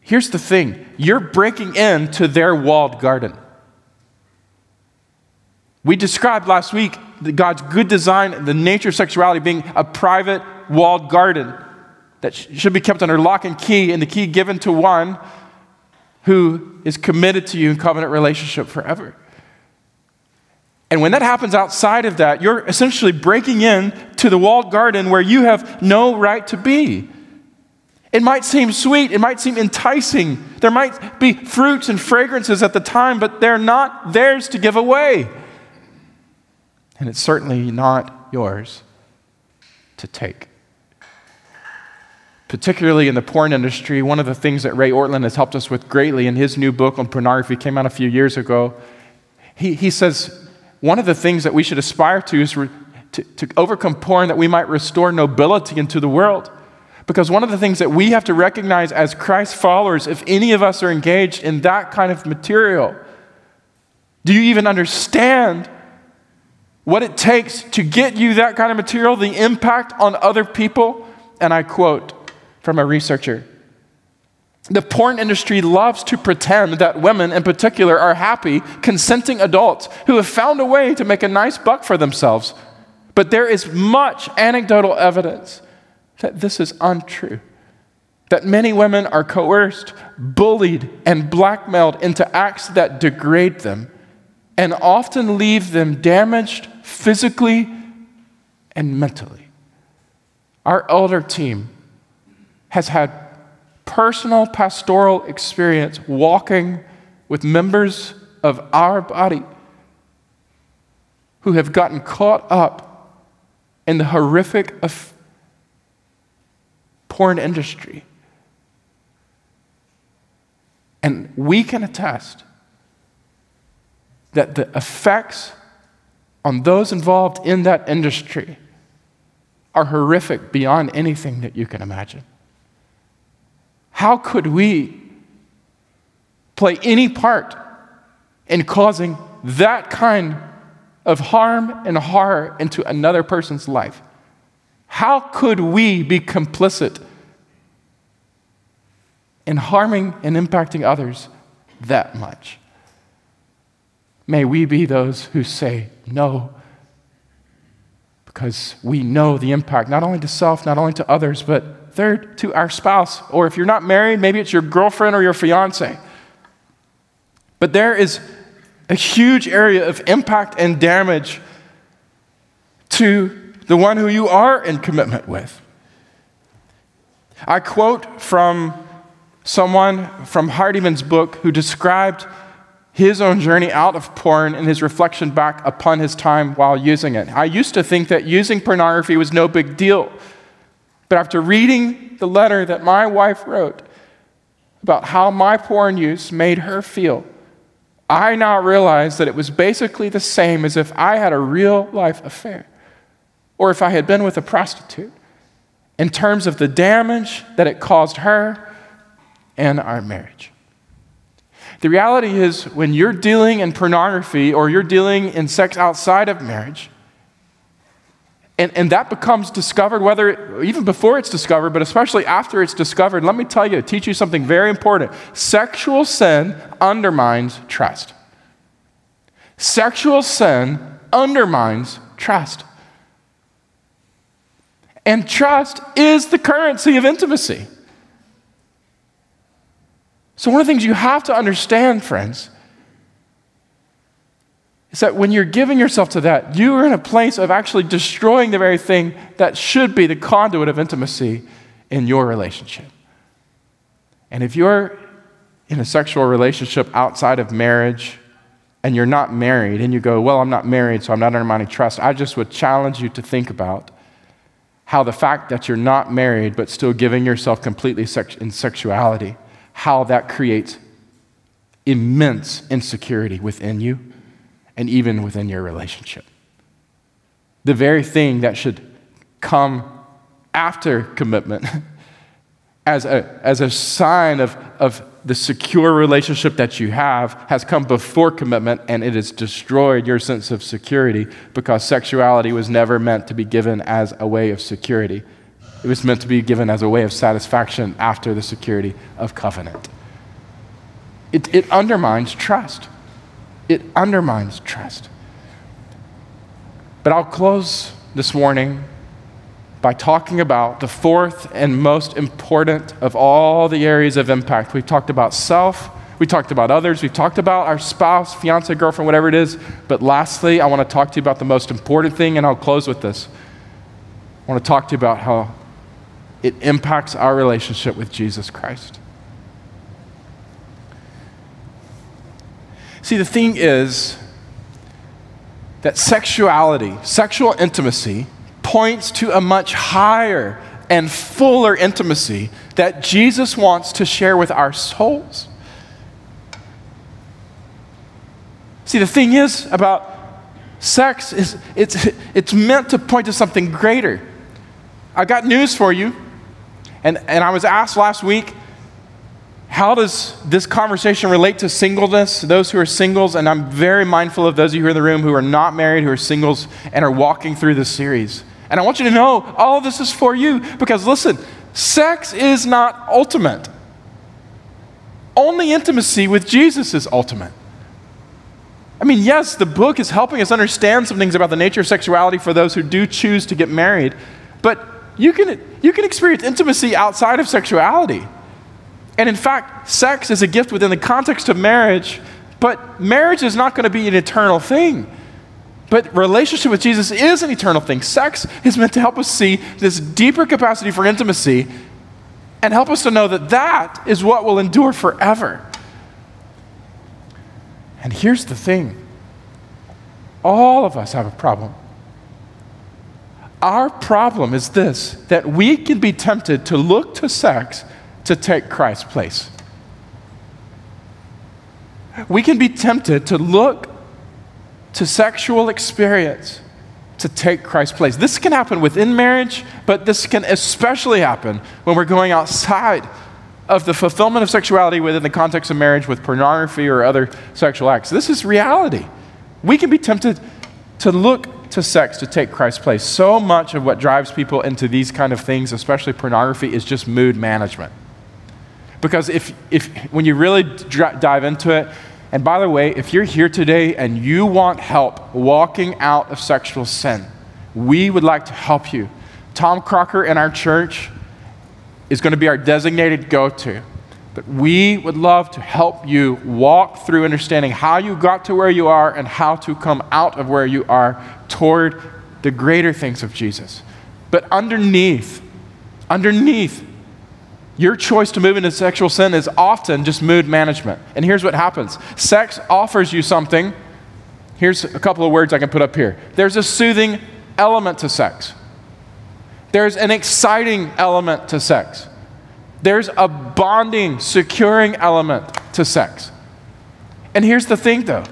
here's the thing you're breaking into their walled garden. We described last week God's good design, the nature of sexuality being a private walled garden that should be kept under lock and key, and the key given to one who is committed to you in covenant relationship forever. And when that happens outside of that, you're essentially breaking in to the walled garden where you have no right to be. It might seem sweet, it might seem enticing. There might be fruits and fragrances at the time, but they're not theirs to give away. And it's certainly not yours to take. Particularly in the porn industry, one of the things that Ray Ortlund has helped us with greatly in his new book on pornography came out a few years ago. He, he says one of the things that we should aspire to is re- to, to overcome porn that we might restore nobility into the world. Because one of the things that we have to recognize as Christ followers, if any of us are engaged in that kind of material, do you even understand what it takes to get you that kind of material, the impact on other people? And I quote from a researcher the porn industry loves to pretend that women in particular are happy, consenting adults who have found a way to make a nice buck for themselves But there is much anecdotal evidence that this is untrue. That many women are coerced, bullied, and blackmailed into acts that degrade them and often leave them damaged physically and mentally. Our elder team has had personal pastoral experience walking with members of our body who have gotten caught up in the horrific of porn industry. And we can attest that the effects on those involved in that industry are horrific beyond anything that you can imagine. How could we play any part in causing that kind of harm and horror into another person's life? How could we be complicit in harming and impacting others that much? May we be those who say no because we know the impact, not only to self, not only to others, but third, to our spouse. Or if you're not married, maybe it's your girlfriend or your fiance. But there is a huge area of impact and damage to the one who you are in commitment with. I quote from someone from Hardyman's book who described his own journey out of porn and his reflection back upon his time while using it. I used to think that using pornography was no big deal. But after reading the letter that my wife wrote about how my porn use made her feel, I now realize that it was basically the same as if I had a real life affair or if I had been with a prostitute in terms of the damage that it caused her and our marriage. The reality is, when you're dealing in pornography or you're dealing in sex outside of marriage, and, and that becomes discovered, whether even before it's discovered, but especially after it's discovered, let me tell you, teach you something very important. Sexual sin undermines trust. Sexual sin undermines trust. And trust is the currency of intimacy. So, one of the things you have to understand, friends, is that when you're giving yourself to that, you are in a place of actually destroying the very thing that should be the conduit of intimacy in your relationship. And if you're in a sexual relationship outside of marriage and you're not married and you go, Well, I'm not married, so I'm not undermining trust, I just would challenge you to think about how the fact that you're not married but still giving yourself completely in sexuality how that creates immense insecurity within you and even within your relationship. The very thing that should come after commitment as a, as a sign of, of the secure relationship that you have has come before commitment and it has destroyed your sense of security because sexuality was never meant to be given as a way of security. It was meant to be given as a way of satisfaction after the security of covenant. It, it undermines trust. It undermines trust. But I'll close this morning by talking about the fourth and most important of all the areas of impact. We've talked about self, we talked about others, we've talked about our spouse, fiance, girlfriend, whatever it is. But lastly, I want to talk to you about the most important thing, and I'll close with this. I want to talk to you about how it impacts our relationship with Jesus Christ. See, the thing is that sexuality, sexual intimacy, points to a much higher and fuller intimacy that Jesus wants to share with our souls. See, the thing is about sex is it's, it's meant to point to something greater. I got news for you. And, and I was asked last week, how does this conversation relate to singleness, those who are singles? And I'm very mindful of those of you here in the room who are not married, who are singles, and are walking through this series. And I want you to know all of this is for you because listen, sex is not ultimate. Only intimacy with Jesus is ultimate. I mean, yes, the book is helping us understand some things about the nature of sexuality for those who do choose to get married, but you can, you can experience intimacy outside of sexuality. And in fact, sex is a gift within the context of marriage, but marriage is not going to be an eternal thing. But relationship with Jesus is an eternal thing. Sex is meant to help us see this deeper capacity for intimacy and help us to know that that is what will endure forever. And here's the thing all of us have a problem. Our problem is this that we can be tempted to look to sex to take Christ's place. We can be tempted to look to sexual experience to take Christ's place. This can happen within marriage, but this can especially happen when we're going outside of the fulfillment of sexuality within the context of marriage with pornography or other sexual acts. This is reality. We can be tempted to look to sex to take Christ's place. So much of what drives people into these kind of things, especially pornography, is just mood management. Because if, if when you really dive into it, and by the way, if you're here today and you want help walking out of sexual sin, we would like to help you. Tom Crocker in our church is going to be our designated go to. But we would love to help you walk through understanding how you got to where you are and how to come out of where you are toward the greater things of Jesus. But underneath, underneath, your choice to move into sexual sin is often just mood management. And here's what happens sex offers you something. Here's a couple of words I can put up here there's a soothing element to sex. There's an exciting element to sex. There's a bonding, securing element to sex. And here's the thing though.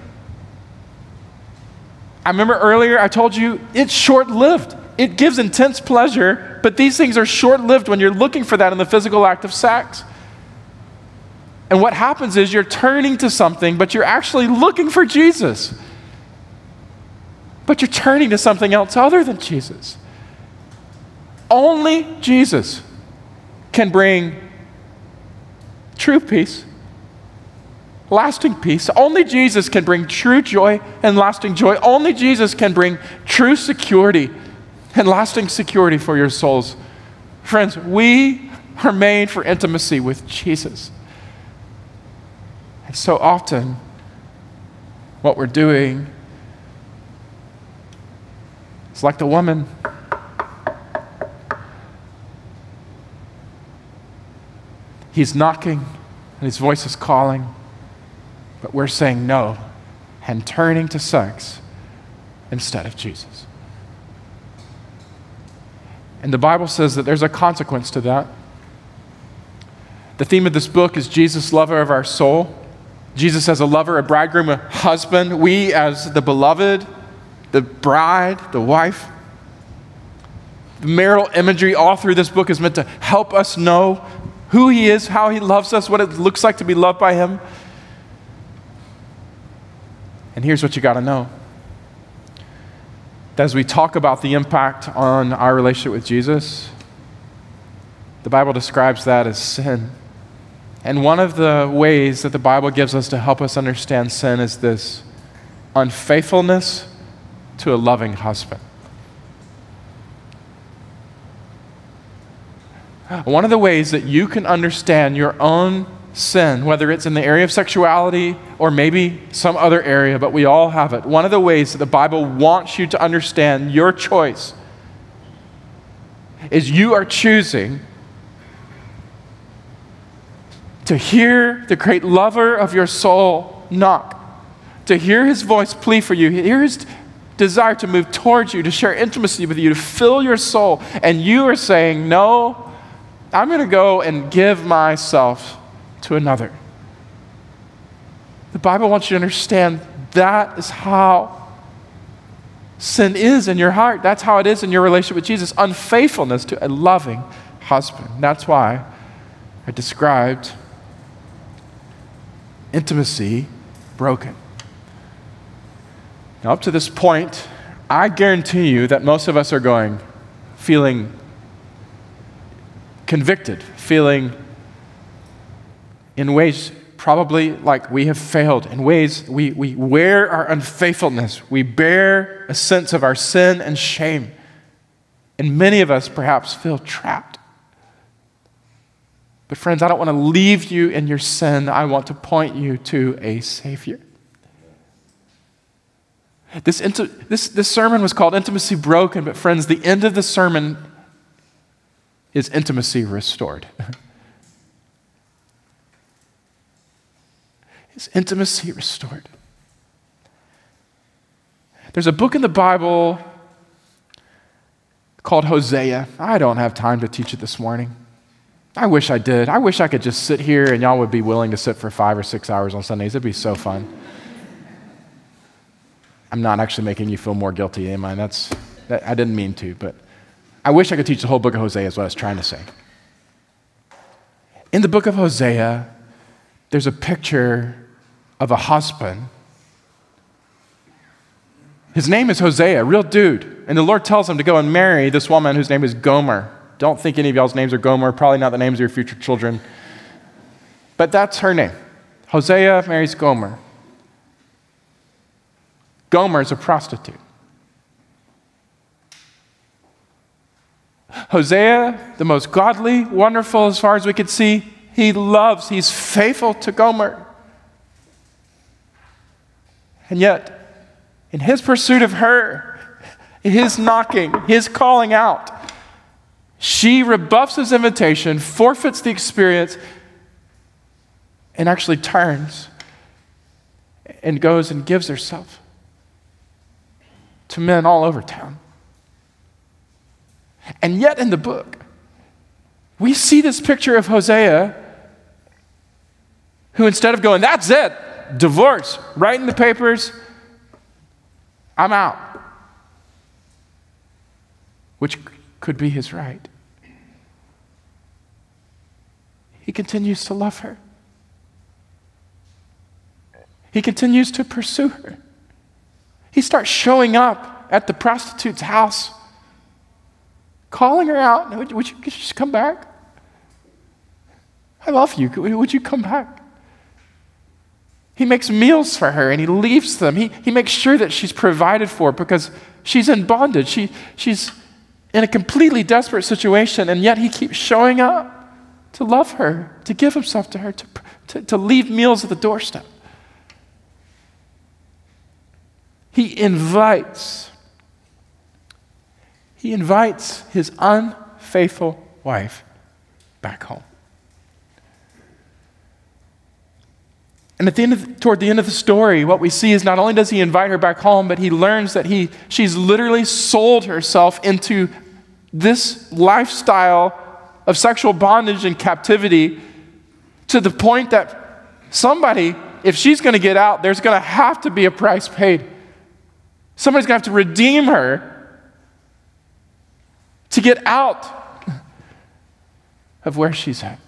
I remember earlier I told you it's short lived. It gives intense pleasure, but these things are short lived when you're looking for that in the physical act of sex. And what happens is you're turning to something, but you're actually looking for Jesus. But you're turning to something else other than Jesus. Only Jesus can bring true peace, lasting peace. Only Jesus can bring true joy and lasting joy. Only Jesus can bring true security and lasting security for your souls. Friends, we are made for intimacy with Jesus. And so often, what we're doing is like the woman He's knocking and his voice is calling, but we're saying no and turning to sex instead of Jesus. And the Bible says that there's a consequence to that. The theme of this book is Jesus, lover of our soul. Jesus as a lover, a bridegroom, a husband. We as the beloved, the bride, the wife. The marital imagery all through this book is meant to help us know who He is, how He loves us, what it looks like to be loved by Him. And here's what you got to know as we talk about the impact on our relationship with Jesus, the Bible describes that as sin. And one of the ways that the Bible gives us to help us understand sin is this unfaithfulness to a loving husband. One of the ways that you can understand your own sin, whether it's in the area of sexuality or maybe some other area, but we all have it. One of the ways that the Bible wants you to understand your choice is you are choosing to hear the great lover of your soul knock, to hear his voice plea for you, hear his desire to move towards you, to share intimacy with you, to fill your soul, and you are saying, No, I'm going to go and give myself to another. The Bible wants you to understand that is how sin is in your heart. That's how it is in your relationship with Jesus. Unfaithfulness to a loving husband. That's why I described intimacy broken. Now, up to this point, I guarantee you that most of us are going, feeling convicted, feeling in ways probably like we have failed in ways we, we wear our unfaithfulness, we bear a sense of our sin and shame. And many of us perhaps feel trapped. But, friends, I don't want to leave you in your sin. I want to point you to a Savior. This, this, this sermon was called Intimacy Broken, but, friends, the end of the sermon is intimacy restored. is intimacy restored. There's a book in the Bible called Hosea. I don't have time to teach it this morning. I wish I did. I wish I could just sit here and y'all would be willing to sit for five or six hours on Sundays. It'd be so fun. I'm not actually making you feel more guilty, am I? That's, that, I didn't mean to, but I wish I could teach the whole book of Hosea, is what I was trying to say. In the book of Hosea, there's a picture of a husband. His name is Hosea, real dude. And the Lord tells him to go and marry this woman whose name is Gomer. Don't think any of y'all's names are Gomer, probably not the names of your future children. But that's her name. Hosea marries Gomer. Gomer is a prostitute. Hosea, the most godly, wonderful as far as we could see, he loves, he's faithful to Gomer. And yet, in his pursuit of her, his knocking, his calling out, she rebuffs his invitation, forfeits the experience, and actually turns and goes and gives herself to men all over town. And yet, in the book, we see this picture of Hosea who, instead of going, that's it, divorce, write in the papers, I'm out, which could be his right. He continues to love her. He continues to pursue her. He starts showing up at the prostitute's house, calling her out. Would, would you just come back? I love you. Would you come back? He makes meals for her and he leaves them. He, he makes sure that she's provided for because she's in bondage. She, she's in a completely desperate situation, and yet he keeps showing up to love her, to give himself to her, to, to, to leave meals at the doorstep. He invites, he invites his unfaithful wife back home. And at the end of, toward the end of the story, what we see is not only does he invite her back home, but he learns that he, she's literally sold herself into this lifestyle of sexual bondage and captivity to the point that somebody, if she's going to get out, there's going to have to be a price paid. Somebody's going to have to redeem her to get out of where she's at.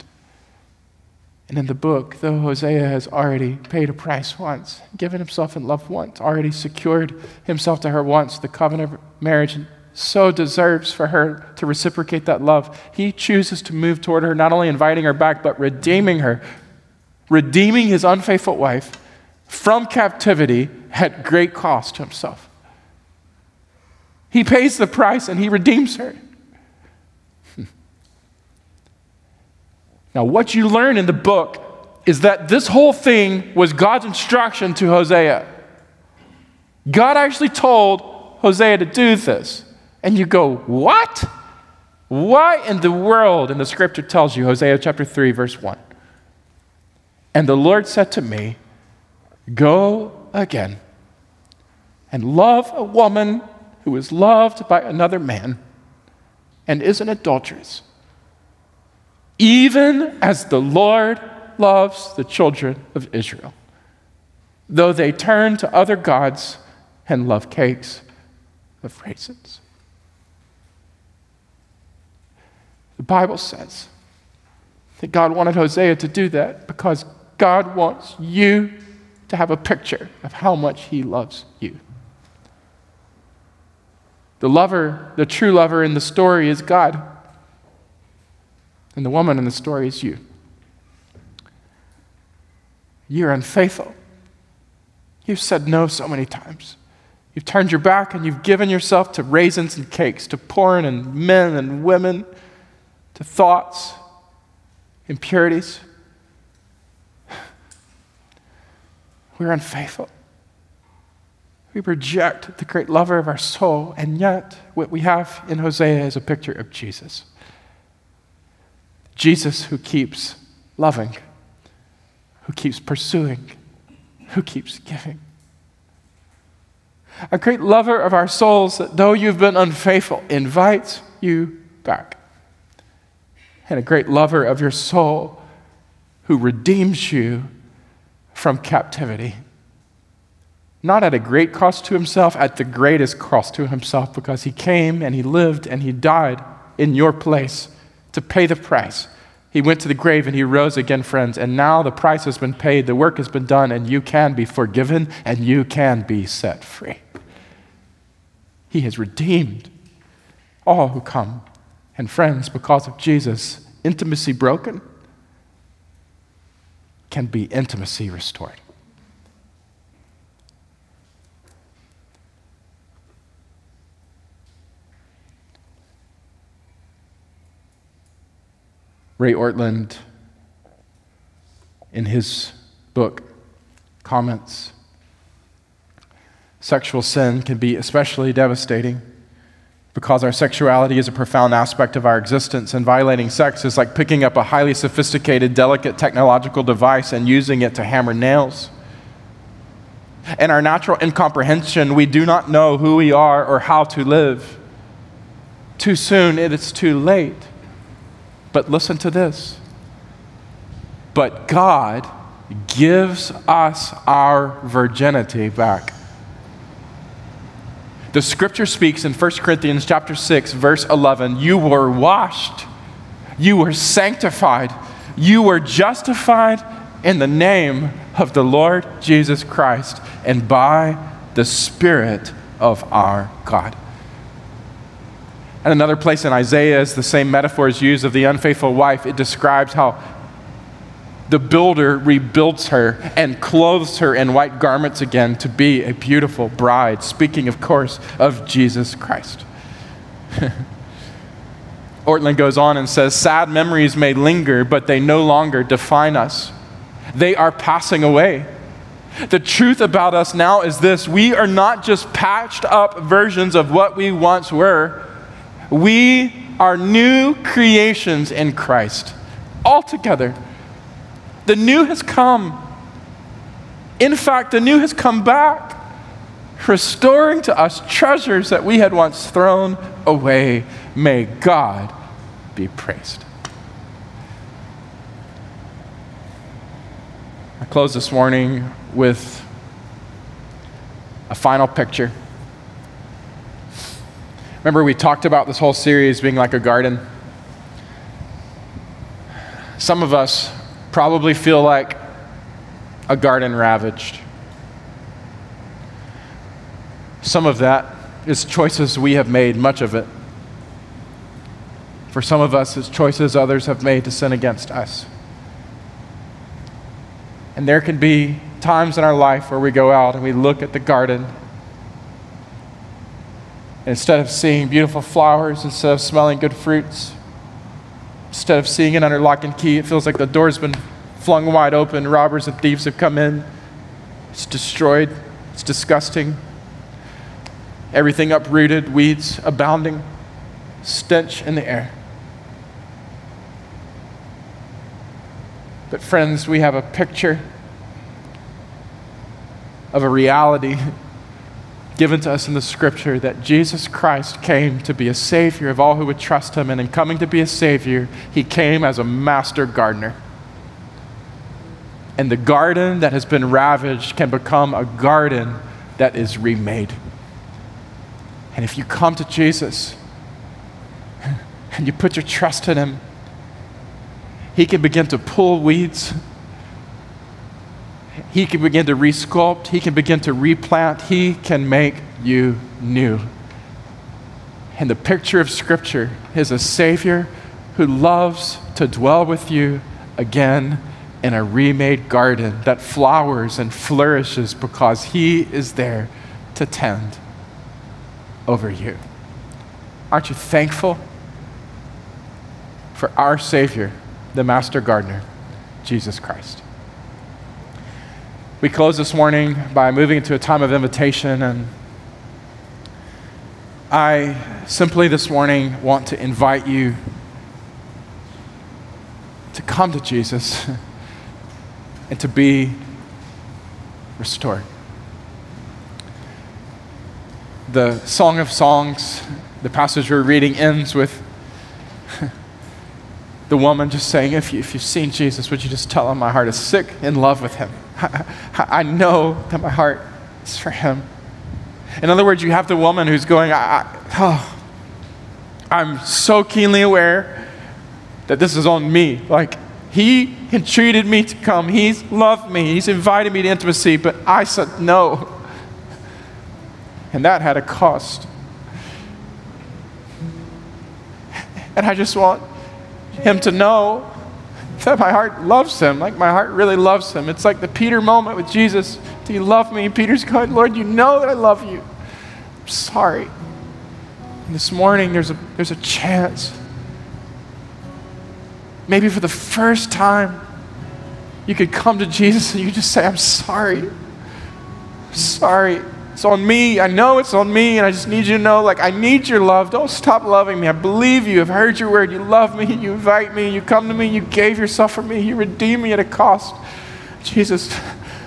And in the book, though Hosea has already paid a price once, given himself in love once, already secured himself to her once, the covenant of marriage, and so deserves for her to reciprocate that love, he chooses to move toward her, not only inviting her back, but redeeming her, redeeming his unfaithful wife from captivity at great cost to himself. He pays the price and he redeems her. Now, what you learn in the book is that this whole thing was God's instruction to Hosea. God actually told Hosea to do this. And you go, What? Why in the world? And the scripture tells you, Hosea chapter 3, verse 1. And the Lord said to me, Go again and love a woman who is loved by another man and is an adulteress even as the Lord loves the children of Israel, though they turn to other gods and love cakes of raisins. The Bible says that God wanted Hosea to do that because God wants you to have a picture of how much He loves you. The lover, the true lover in the story is God. And the woman in the story is you. You're unfaithful. You've said no so many times. You've turned your back and you've given yourself to raisins and cakes, to porn and men and women, to thoughts, impurities. We're unfaithful. We reject the great lover of our soul, and yet what we have in Hosea is a picture of Jesus. Jesus who keeps loving, who keeps pursuing, who keeps giving. A great lover of our souls that, though you've been unfaithful, invites you back. And a great lover of your soul who redeems you from captivity. Not at a great cost to himself, at the greatest cost to himself, because he came and he lived and he died in your place to pay the price. He went to the grave and he rose again, friends, and now the price has been paid, the work has been done, and you can be forgiven and you can be set free. He has redeemed all who come. And friends, because of Jesus, intimacy broken can be intimacy restored. Ray Ortlund, in his book, comments Sexual sin can be especially devastating because our sexuality is a profound aspect of our existence, and violating sex is like picking up a highly sophisticated, delicate technological device and using it to hammer nails. In our natural incomprehension, we do not know who we are or how to live. Too soon, it is too late. But listen to this. But God gives us our virginity back. The scripture speaks in 1 Corinthians chapter 6 verse 11, you were washed, you were sanctified, you were justified in the name of the Lord Jesus Christ and by the Spirit of our God. And another place in Isaiah is the same metaphor is used of the unfaithful wife. It describes how the builder rebuilds her and clothes her in white garments again to be a beautiful bride, speaking, of course, of Jesus Christ. Ortlund goes on and says, Sad memories may linger, but they no longer define us. They are passing away. The truth about us now is this we are not just patched up versions of what we once were, we are new creations in Christ altogether. The new has come. In fact, the new has come back, restoring to us treasures that we had once thrown away. May God be praised. I close this morning with a final picture. Remember, we talked about this whole series being like a garden. Some of us probably feel like a garden ravaged. Some of that is choices we have made, much of it. For some of us, it's choices others have made to sin against us. And there can be times in our life where we go out and we look at the garden. Instead of seeing beautiful flowers, instead of smelling good fruits, Instead of seeing it under lock and key, it feels like the door's been flung wide open. Robbers and thieves have come in. It's destroyed. It's disgusting. Everything uprooted, weeds abounding, stench in the air. But, friends, we have a picture of a reality given to us in the scripture that Jesus Christ came to be a savior of all who would trust him. And in coming to be a savior, he came as a master gardener. And the garden that has been ravaged can become a garden that is remade. And if you come to Jesus and you put your trust in him, he can begin to pull weeds he can begin to resculpt, He can begin to replant, He can make you new. And the picture of Scripture is a Savior who loves to dwell with you again in a remade garden that flowers and flourishes because He is there to tend over you. Aren't you thankful for our Savior, the Master Gardener, Jesus Christ? We close this morning by moving into a time of invitation, and I simply this morning want to invite you to come to Jesus and to be restored. The Song of Songs, the passage we're reading, ends with the woman just saying, if, you, if you've seen Jesus, would you just tell him my heart is sick in love with him? I, know that my heart is for him. In other words, you have the woman who's going, I, I, oh, I'm so keenly aware that this is on me. Like, he entreated me to come. He's loved me. He's invited me to intimacy, but I said no. And that had a cost. And I just want him to know that my heart loves him, like my heart really loves him. It's like the Peter moment with Jesus. Do you love me? And Peter's going, Lord, you know that I love you. I'm sorry. And this morning, there's a, there's a chance maybe for the first time, you could come to Jesus and you just say, I'm sorry. I'm sorry. It's on me. I know it's on me, and I just need you to know, like, I need your love. Don't stop loving me. I believe you. I've heard your word. You love me. You invite me. You come to me. You gave yourself for me. You redeem me at a cost. Jesus,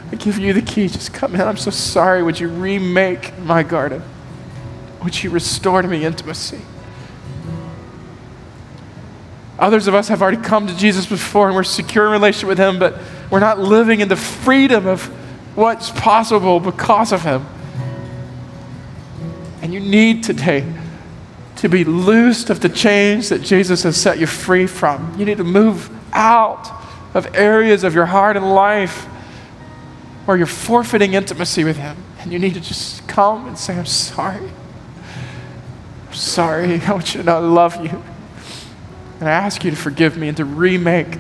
I give you the key. Just come in. I'm so sorry. Would you remake my garden? Would you restore to me intimacy? Others of us have already come to Jesus before and we're secure in relationship with Him, but we're not living in the freedom of what's possible because of Him. And you need today to be loosed of the chains that Jesus has set you free from. You need to move out of areas of your heart and life where you're forfeiting intimacy with Him. And you need to just come and say, I'm sorry. I'm sorry. I want you to know I love you. And I ask you to forgive me and to remake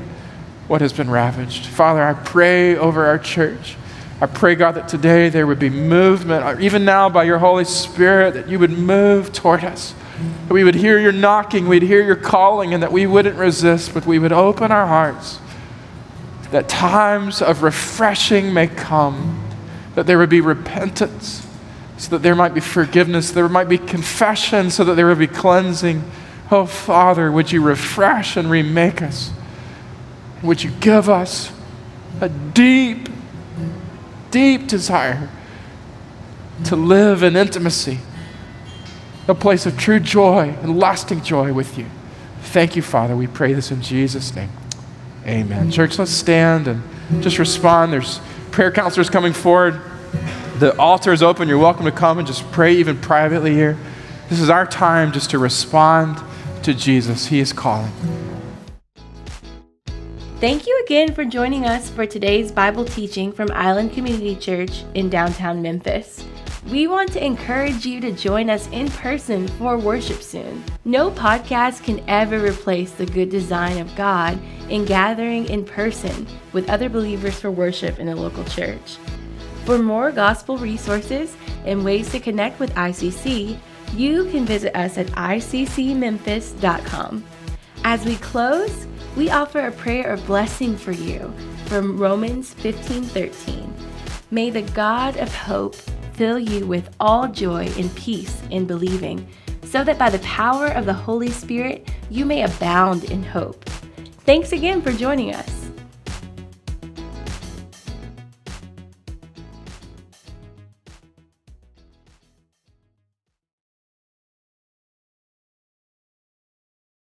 what has been ravaged. Father, I pray over our church. I pray, God, that today there would be movement, even now by your Holy Spirit, that you would move toward us. That we would hear your knocking, we'd hear your calling, and that we wouldn't resist, but we would open our hearts. That times of refreshing may come, that there would be repentance, so that there might be forgiveness, there might be confession, so that there would be cleansing Oh, Father, would you refresh and remake us? Would you give us a deep, deep desire to live in intimacy, a place of true joy and lasting joy with you? Thank you, Father. We pray this in Jesus' name. Amen. Church, let's stand and just respond. There's prayer counselors coming forward. The altar is open. You're welcome to come and just pray even privately here. This is our time just to respond to Jesus. He is calling. Thank you again for joining us for today's Bible teaching from Island Community Church in downtown Memphis. We want to encourage you to join us in person for worship soon. No podcast can ever replace the good design of God in gathering in person with other believers for worship in a local church. For more gospel resources and ways to connect with ICC, you can visit us at iccmemphis.com. As we close, we offer a prayer of blessing for you from Romans 15:13. May the God of hope fill you with all joy and peace in believing, so that by the power of the Holy Spirit you may abound in hope. Thanks again for joining us.